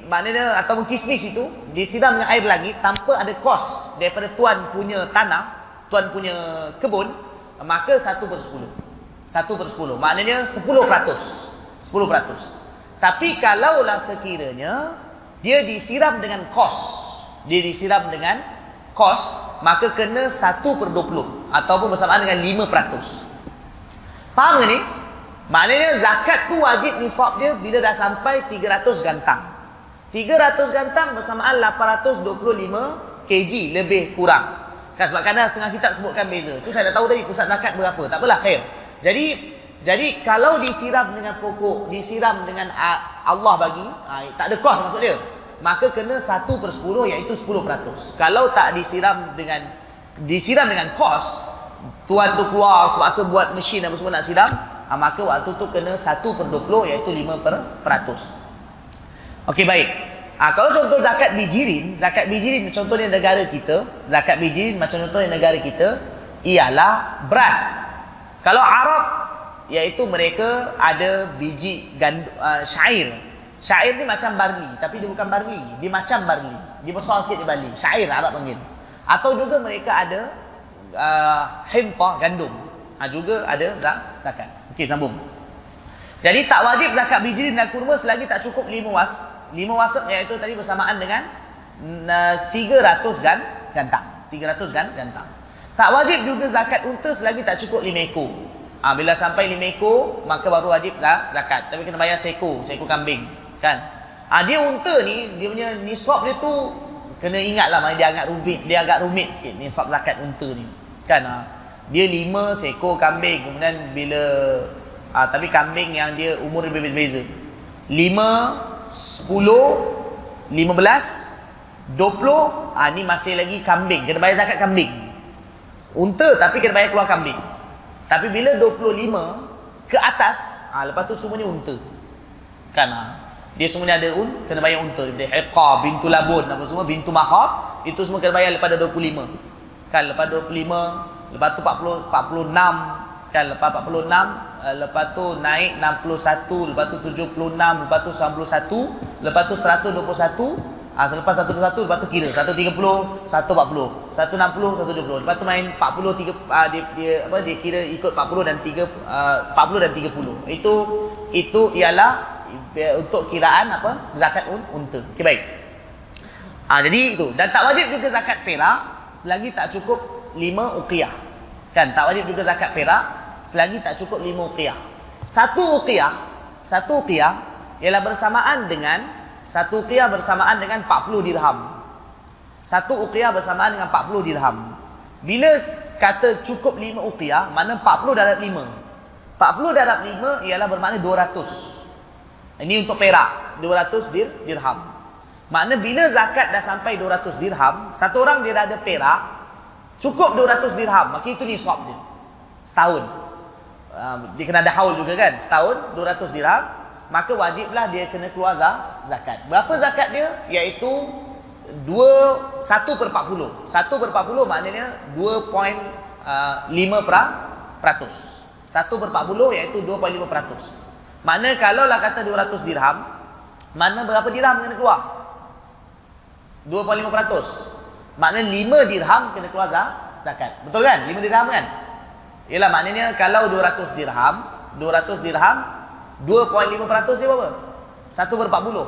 maknanya ataupun kismis itu disiram dengan air langit tanpa ada kos daripada tuan punya tanah, tuan punya kebun, maka satu per sepuluh. Satu per sepuluh. Maknanya sepuluh peratus. Sepuluh peratus. Tapi kalaulah sekiranya dia disiram dengan kos, dia disiram dengan kos, maka kena satu per dua puluh. Ataupun bersamaan dengan lima peratus. Faham ke ni? Maknanya zakat tu wajib nisab dia bila dah sampai 300 gantang. 300 gantang bersamaan 825 kg lebih kurang. Kan sebab kadang setengah kitab sebutkan beza. Tu saya dah tahu tadi pusat zakat berapa. Tak apalah khair. Jadi jadi kalau disiram dengan pokok, disiram dengan Allah bagi, ha, tak ada kos maksud dia. Maka kena 1 per 10 iaitu 10%. Kalau tak disiram dengan disiram dengan kos, tuan tu keluar kuasa buat mesin apa semua nak siram, ha, maka waktu tu kena 1 per 20 iaitu 5 per peratus. Okey baik. Ha, kalau contoh zakat bijirin, zakat bijirin contohnya negara kita, zakat bijirin macam contohnya negara kita ialah beras. Kalau Arab iaitu mereka ada biji gandu, uh, syair. Syair ni macam barley tapi dia bukan barley, dia macam barley. Dia besar sikit di Bali. Syair Arab panggil. Atau juga mereka ada uh, hempa gandum. Ha, juga ada zakat. Okey sambung. Jadi tak wajib zakat biji dan kurma selagi tak cukup lima was. Lima wasap iaitu tadi bersamaan dengan tiga ratus gan gantang. Tiga ratus gan gantang. Tak wajib juga zakat unta selagi tak cukup lima ekor. Ha, bila sampai lima ekor, maka baru wajib zakat. Tapi kena bayar seko, seko kambing. Kan? Ha, dia unta ni, dia punya nisab dia tu, kena ingat lah, dia agak rumit, dia agak rumit sikit, nisab zakat unta ni. Kan? Ha? dia lima seekor kambing kemudian bila uh, tapi kambing yang dia umur lebih berbeza lima sepuluh lima belas dua puluh ah, ni masih lagi kambing kena bayar zakat kambing unta tapi kena bayar keluar kambing tapi bila dua puluh lima ke atas ah, lepas tu semuanya unta. Kan ah. dia semuanya ada un kena bayar unta. Dia hiqa bintu labun apa semua bintu mahab itu semua kena bayar lepas 25 kan lepas 25 lepas tu 40 46 kan lepas 46 uh, lepas tu naik 61 lepas tu 76 lepas tu 91 lepas tu 121 Ah ha, selepas 121 lepas tu kira. 130 140 160 170 lepas tu main 40 3 uh, dia, dia apa dia kira ikut 40 dan 3 uh, 40 dan 30 itu itu ialah untuk kiraan apa zakat un, unta. Okey baik. Ah ha, jadi itu. Dan tak wajib juga zakat perak selagi tak cukup 5 uqiyah. Kan? Tak wajib juga zakat perak selagi tak cukup 5 uqiyah. Satu uqiyah satu uqiyah ialah bersamaan dengan satu uqiyah bersamaan dengan 40 dirham. Satu uqiyah bersamaan dengan 40 dirham. Bila kata cukup 5 uqiyah, mana 40 darab 5. 40 darab 5 ialah bermakna 200. Ini untuk perak, 200 dir dirham. Makna bila zakat dah sampai 200 dirham, satu orang dia dah ada perak, cukup 200 dirham, maka itu nisab dia. Setahun. Uh, dia kena ada haul juga kan? Setahun 200 dirham, maka wajiblah dia kena keluar zakat. Berapa zakat dia? Iaitu 2 1 per 40. 1 per 40 maknanya 2.5 uh, peratus. 1 per 40 iaitu 2.5 peratus. Mana kalau lah kata 200 dirham, mana berapa dirham kena keluar? 2.5 peratus. Makna 5 dirham kena keluar zakat. Betul kan? 5 dirham kan? Ialah maknanya kalau 200 dirham, 200 dirham 2.5% dia berapa? 1 per 40.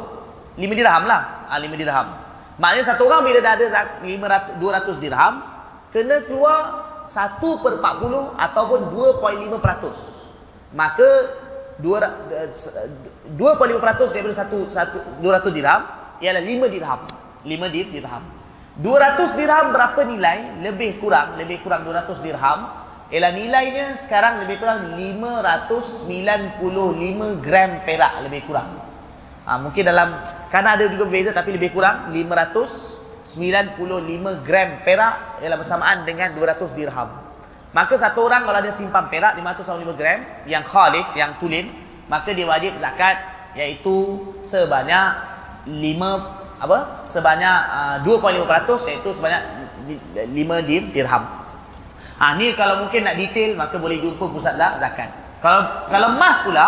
5 dirham lah. Ha, 5 dirham. Maknanya satu orang bila dah ada 500, 200 dirham, kena keluar 1 per 40 ataupun 2.5%. Maka 2.5% daripada 1, 1, 200 dirham ialah 5 dirham. 5 dirham. 200 dirham berapa nilai? Lebih kurang, lebih kurang 200 dirham ialah nilainya sekarang lebih kurang 595 gram perak lebih kurang. Ha, mungkin dalam kan ada juga beza tapi lebih kurang 595 gram perak ialah bersamaan dengan 200 dirham. Maka satu orang kalau dia simpan perak 595 gram yang khalis yang tulen maka dia wajib zakat iaitu sebanyak 5 apa? Sebanyak uh, 2.5% iaitu sebanyak 5 dirham. Ha, ni kalau mungkin nak detail maka boleh jumpa pusat zakat. Kalau kalau emas pula,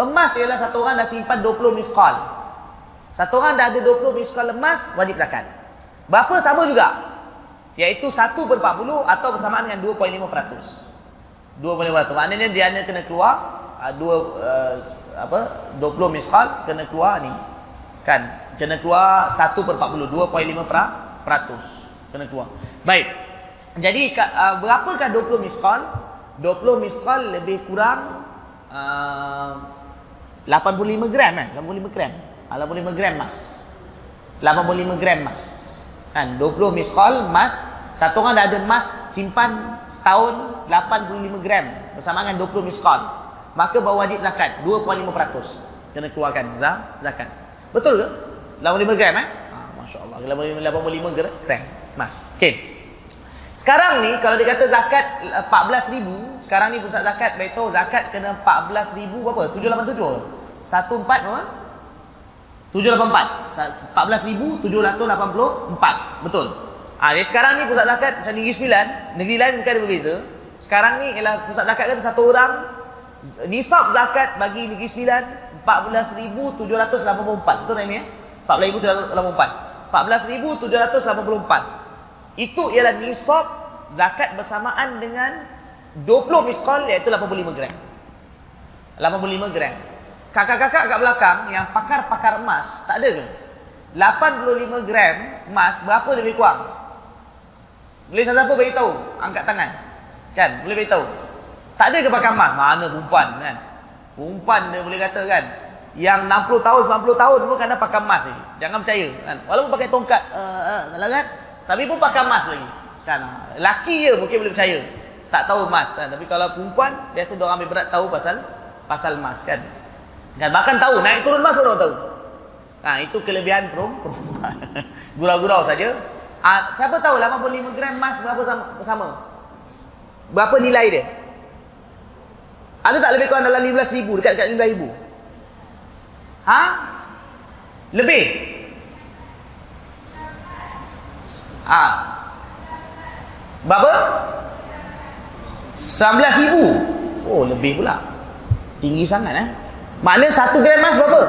emas ialah satu orang dah simpan 20 miskal. Satu orang dah ada 20 miskal emas wajib zakat. Berapa sama juga? Iaitu 1 per 40 atau bersamaan dengan 2.5%. 2.5%. Maknanya dia hanya kena keluar uh, dua uh, apa 20 miskal kena keluar ni. Kan? Kena keluar 1 per 40, 2.5%. Kena keluar. Baik. Jadi uh, berapakah 20 miskal? 20 miskal lebih kurang uh, 85 gram kan? 85 gram. 85 gram emas. 85 gram emas. Kan 20 miskal emas satu orang dah ada emas simpan setahun 85 gram bersama dengan 20 miskal. Maka bawa wajib zakat 2.5% kena keluarkan zakat. Betul ke? 85 gram eh? Ha, Masya-Allah. 85 gram emas. Okey. Sekarang ni kalau dia kata zakat 14 ribu, sekarang ni pusat zakat beritahu zakat kena 14 ribu berapa? 787. 14 berapa? 784. 14 ribu 784. Betul. Ah, ha, sekarang ni pusat zakat macam Negeri Sembilan, negeri lain mungkin ada berbeza. Sekarang ni ialah pusat zakat kata satu orang nisab zakat bagi Negeri Sembilan 14,784. Betul tak eh? 14,784. 14,784 itu ialah nisab zakat bersamaan dengan 20 miskol iaitu 85 gram. 85 gram. Kakak-kakak kat belakang yang pakar-pakar emas tak ada ke? 85 gram emas berapa lebih kurang? Boleh siapa beritahu? Angkat tangan. Kan? Boleh beritahu? Tak ada ke pakar emas? Mana perempuan kan? Perempuan dia boleh kata kan? Yang 60 tahun 90 tahun pun kena pakai emas ni. Jangan percaya kan? Walaupun pakai tongkat uh, uh, kan tapi pun pakai emas lagi. Kan? Laki je mungkin boleh percaya. tak tahu emas kan? tapi kalau perempuan biasa dia orang ambil berat tahu pasal pasal emas kan? Kan? Bahkan tahu naik turun emas orang tahu. Ha, itu kelebihan perempuan. Gurau-gurau saja. Ha, siapa tahu 85 gram emas berapa sama, sama? Berapa nilai dia? Ada tak lebih kurang dalam 15 ribu? Dekat-dekat 15 ribu? Ha? Lebih ha. Berapa? 11 ribu. Oh lebih pula. Tinggi sangat eh. Maknanya 1 gram emas berapa?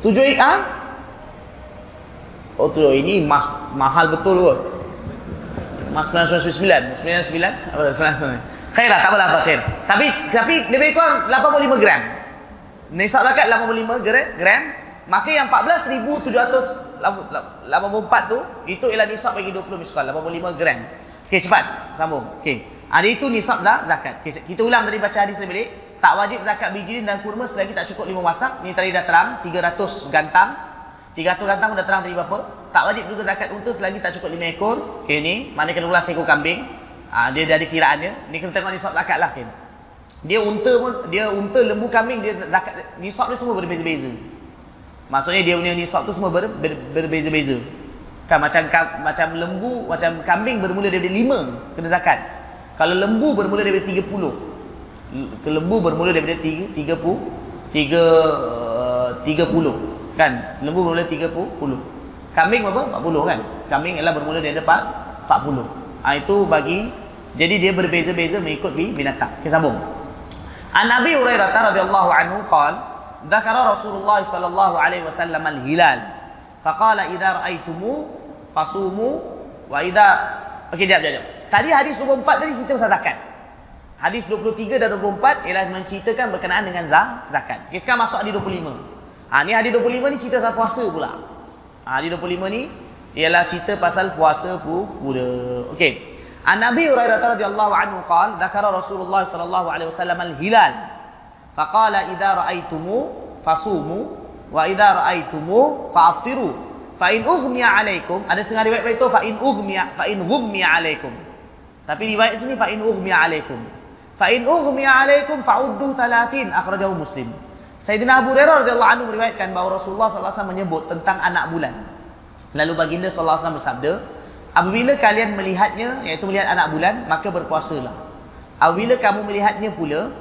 7 ik ha? oh tu ini emas mahal betul kot emas 999 99 apa 99 khair lah tak apalah apa khair. Tapi tapi lebih kurang 85 gram. Nisab zakat 85 gram, gram maka yang 14,784 tu itu ialah nisab bagi 20 miskal 85 gram Okey cepat sambung. Okey. Ada itu nisab zakat. Okay, kita ulang dari baca hadis tadi. Tak wajib zakat biji dan kurma selagi tak cukup lima masak. Ni tadi dah terang 300 gantang. 300 gantang dah terang tadi berapa? Tak wajib juga zakat unta selagi tak cukup lima ekor. Okey ni, mana kena ulas ekor kambing. Ha, dia dari kiraannya. Ni kena tengok nisab zakat lah. Okay. Dia unta pun, dia unta, lembu, kambing, dia zakat nisab dia semua berbeza-beza. Maksudnya dia punya nisab tu semua ber, ber, berbeza-beza. Kan macam macam lembu, macam kambing bermula daripada lima kena zakat. Kalau lembu bermula daripada tiga puluh. Lembu bermula daripada tiga tiga puluh tiga uh, tiga puluh kan lembu bermula tiga puluh kambing berapa empat puluh kan kambing ialah bermula daripada empat empat puluh ha, itu bagi jadi dia berbeza-beza mengikut binatang kita sambung an Nabi Hurairah radhiyallahu anhu qala dzakara Rasulullah sallallahu alaihi wasallam al-hilal faqala idza ra'aitumu fasumu wa idza okey jap jap tadi hadis 24 tadi cerita pasal zakat. Hadis 23 dan 24 ialah menceritakan berkenaan dengan zakat. Okey sekarang masuk hadis 25 ha ni hadis 25 ni cerita pasal puasa pula. Ha hadis 25 ni ialah cerita pasal puasa pula okey. An nabi hurairah radhiyallahu anhu qala dzakara rasulullah sallallahu alaihi wasallam al hilal faqala idza ra'aitumu fasumu. Wa idza ra'aitumu fa'aftiru. Fa in ughmiya alaikum. Ada setengah riwayat itu fa in ughmiya fa in ghummiya alaikum. Tapi riwayat sini fa in ughmiya alaikum. Fa in ughmiya alaikum fa'uddu 30 akhrajahu muslim. Sayyidina Abu Hurairah radhiyallahu anhu meriwayatkan bahawa Rasulullah sallallahu alaihi wasallam menyebut tentang anak bulan. Lalu baginda sallallahu alaihi wasallam bersabda apabila kalian melihatnya iaitu melihat anak bulan maka berpuasalah. Apabila kamu melihatnya pula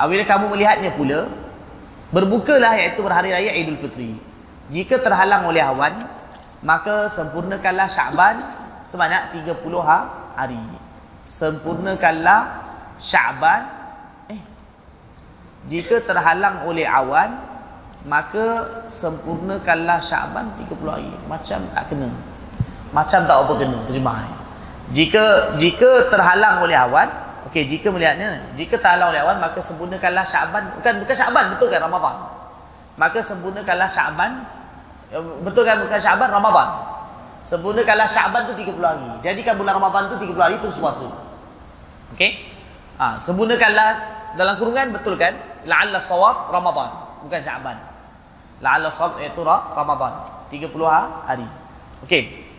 apabila kamu melihatnya pula berbukalah iaitu berhari raya Idul Fitri jika terhalang oleh awan, maka sempurnakanlah Syaban sebanyak 30 ha-, hari. Sempurnakanlah Syaban eh jika terhalang oleh awan, maka sempurnakanlah Syaban 30 hari. Macam tak kena. Macam tak apa kena terjemah. Jika jika terhalang oleh awan, okey jika melihatnya, jika oleh awan maka sempurnakanlah Syaban, bukan bukan Syaban betul kan Ramadan. Maka sempurnakanlah Syaban Ya, betul kan bukan Syaban Ramadan. Sempurnakanlah Syaban tu 30 hari. Jadikan bulan Ramadan tu 30 hari tu puasa. Okey? Ha, sempurnakanlah dalam kurungan betul kan? La'alla sawab Ramadan, bukan Syaban. La'alla sawab itu Ramadan. 30 hari. Okey.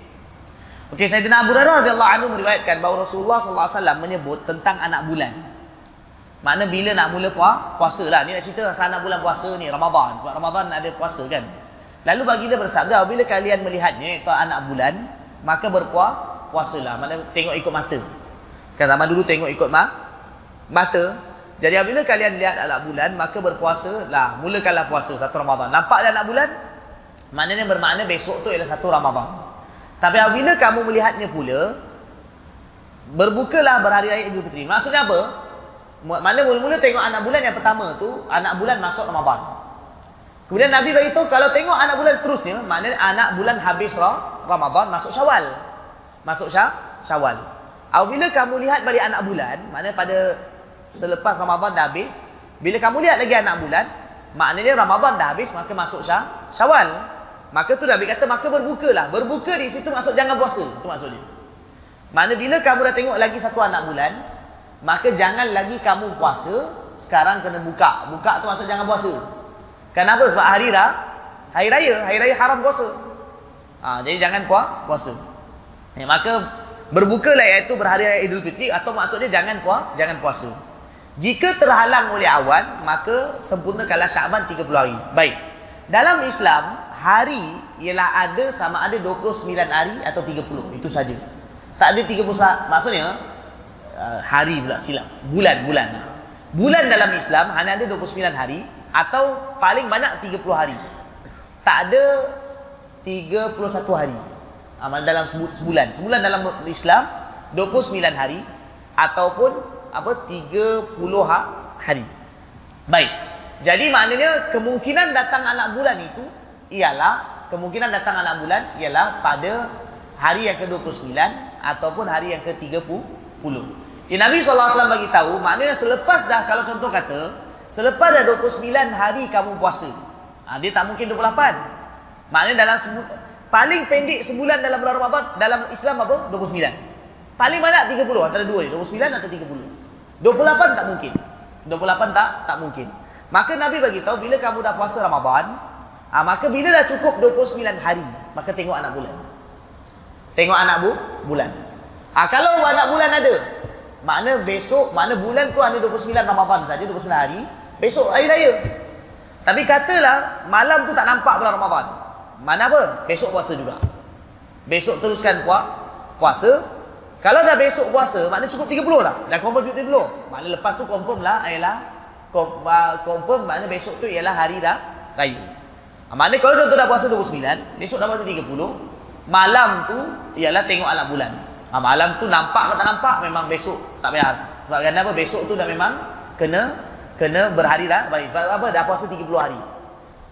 Okey, Sayyidina Abu Hurairah radhiyallahu anhu meriwayatkan bahawa Rasulullah sallallahu alaihi wasallam menyebut tentang anak bulan. Mana bila nak mula puasa lah. Ni nak cerita pasal anak bulan puasa ni, Ramadan. Sebab Ramadan ada puasa kan. Lalu baginda bersabda, bila kalian melihatnya itu anak bulan, maka berpuas puasalah. Mana tengok ikut mata. Kan zaman dulu tengok ikut ma mata. Jadi apabila kalian lihat anak bulan, maka berpuasalah. Mulakanlah puasa satu Ramadan. Nampak anak bulan? Maknanya bermakna besok tu ialah satu Ramadan. Tapi apabila kamu melihatnya pula, berbukalah berhari raya Idul Fitri. Maksudnya apa? Mana mula-mula tengok anak bulan yang pertama tu, anak bulan masuk Ramadan. Kemudian Nabi beritahu kalau tengok anak bulan seterusnya, maknanya anak bulan habis Ramadan masuk Syawal. Masuk Syah, Syawal. Apabila kamu lihat balik anak bulan, maknanya pada selepas Ramadan dah habis, bila kamu lihat lagi anak bulan, maknanya Ramadan dah habis maka masuk Syah, Syawal. Maka tu Nabi kata maka berbukalah. Berbuka di situ maksud jangan puasa. Itu maksudnya. Mana bila kamu dah tengok lagi satu anak bulan, maka jangan lagi kamu puasa, sekarang kena buka. Buka tu maksud jangan puasa. Kenapa? Sebab hari dah hari raya, hari raya haram puasa. Ha, jadi jangan puas puasa. Ya, maka Berbuka lah iaitu berhari raya Idul Fitri atau maksudnya jangan puas, jangan puasa. Jika terhalang oleh awan, maka sempurnakanlah Syaban 30 hari. Baik. Dalam Islam, hari ialah ada sama ada 29 hari atau 30. Itu saja. Tak ada 30 maksudnya uh, hari pula silap. Bulan, bulan. Bulan dalam Islam hanya ada 29 hari atau paling banyak 30 hari. Tak ada 31 hari. Amal dalam sebulan. Sebulan dalam Islam 29 hari ataupun apa 30 ha-, hari. Baik. Jadi maknanya kemungkinan datang anak bulan itu ialah kemungkinan datang anak bulan ialah pada hari yang ke-29 ataupun hari yang ke-30. Jadi Nabi SAW bagi tahu maknanya selepas dah kalau contoh kata selepas dah 29 hari kamu puasa. Ha, dia tak mungkin 28. Maknanya dalam Paling pendek sebulan dalam bulan Ramadan dalam Islam apa? 29. Paling banyak 30 antara dua ni, 29 atau 30. 28 tak mungkin. 28 tak tak mungkin. Maka Nabi bagi tahu bila kamu dah puasa Ramadan, ah maka bila dah cukup 29 hari, maka tengok anak bulan. Tengok anak bu bulan. Ah kalau anak bulan ada, makna besok, makna bulan tu hanya 29 Ramadan saja, 29 hari, besok hari raya. Tapi katalah malam tu tak nampak bulan Ramadan. Mana apa? Besok puasa juga. Besok teruskan puas, puasa. Kalau dah besok puasa, maknanya cukup 30 lah. Dah confirm cukup 30. Maknanya lepas tu confirm lah, ialah confirm maknanya besok tu ialah hari dah raya. Ha, maknanya kalau contoh dah puasa 29, besok dah puasa 30, malam tu ialah tengok alam bulan. Ha, malam tu nampak ke tak nampak, memang besok tak payah. Sebab kenapa? Besok tu dah memang kena kena berhari dah. Baik. Sebab apa? Dah puasa 30 hari.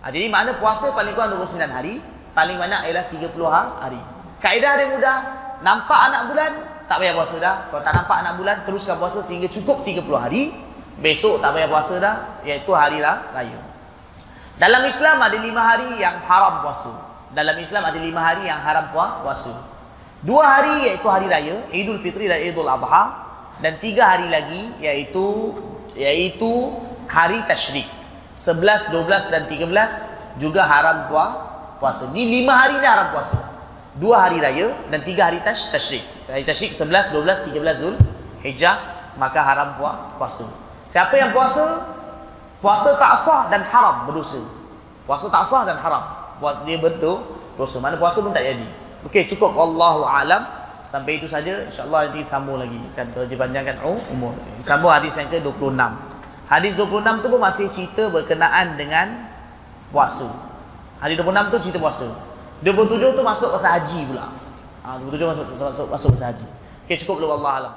Ha, jadi mana puasa paling kurang 29 hari, paling banyak ialah 30 ha-, hari. Kaedah dia mudah, nampak anak bulan, tak payah puasa dah. Kalau tak nampak anak bulan, teruskan puasa sehingga cukup 30 hari. Besok tak payah puasa dah, iaitu hari lah, raya. Dalam Islam ada 5 hari yang haram puasa. Dalam Islam ada 5 hari yang haram puasa. Dua hari iaitu hari raya, Idul Fitri dan Idul Adha. Dan tiga hari lagi iaitu iaitu hari tashrik. 11, 12 dan 13 juga haram puasa. Di lima hari ni haram puasa. Dua hari raya dan tiga hari tash, tashrik. Hari tashrik 11, 12, 13 Zul Hijjah maka haram puasa. Siapa yang puasa puasa tak sah dan haram berdosa. Puasa tak sah dan haram. Puasa dia berdosa. Mana puasa pun tak jadi. Okey cukup wallahu alam. Sampai itu saja insya-Allah nanti sambung lagi kan kalau dipanjangkan oh, umur. Sambung hadis yang ke-26. Hadis 26 tu pun masih cerita berkenaan dengan puasa. Hadis 26 tu cerita puasa. 27 tu masuk pasal haji pula. Ha, 27 masuk masuk masuk pasal haji. Okey cukup dulu Allah alam.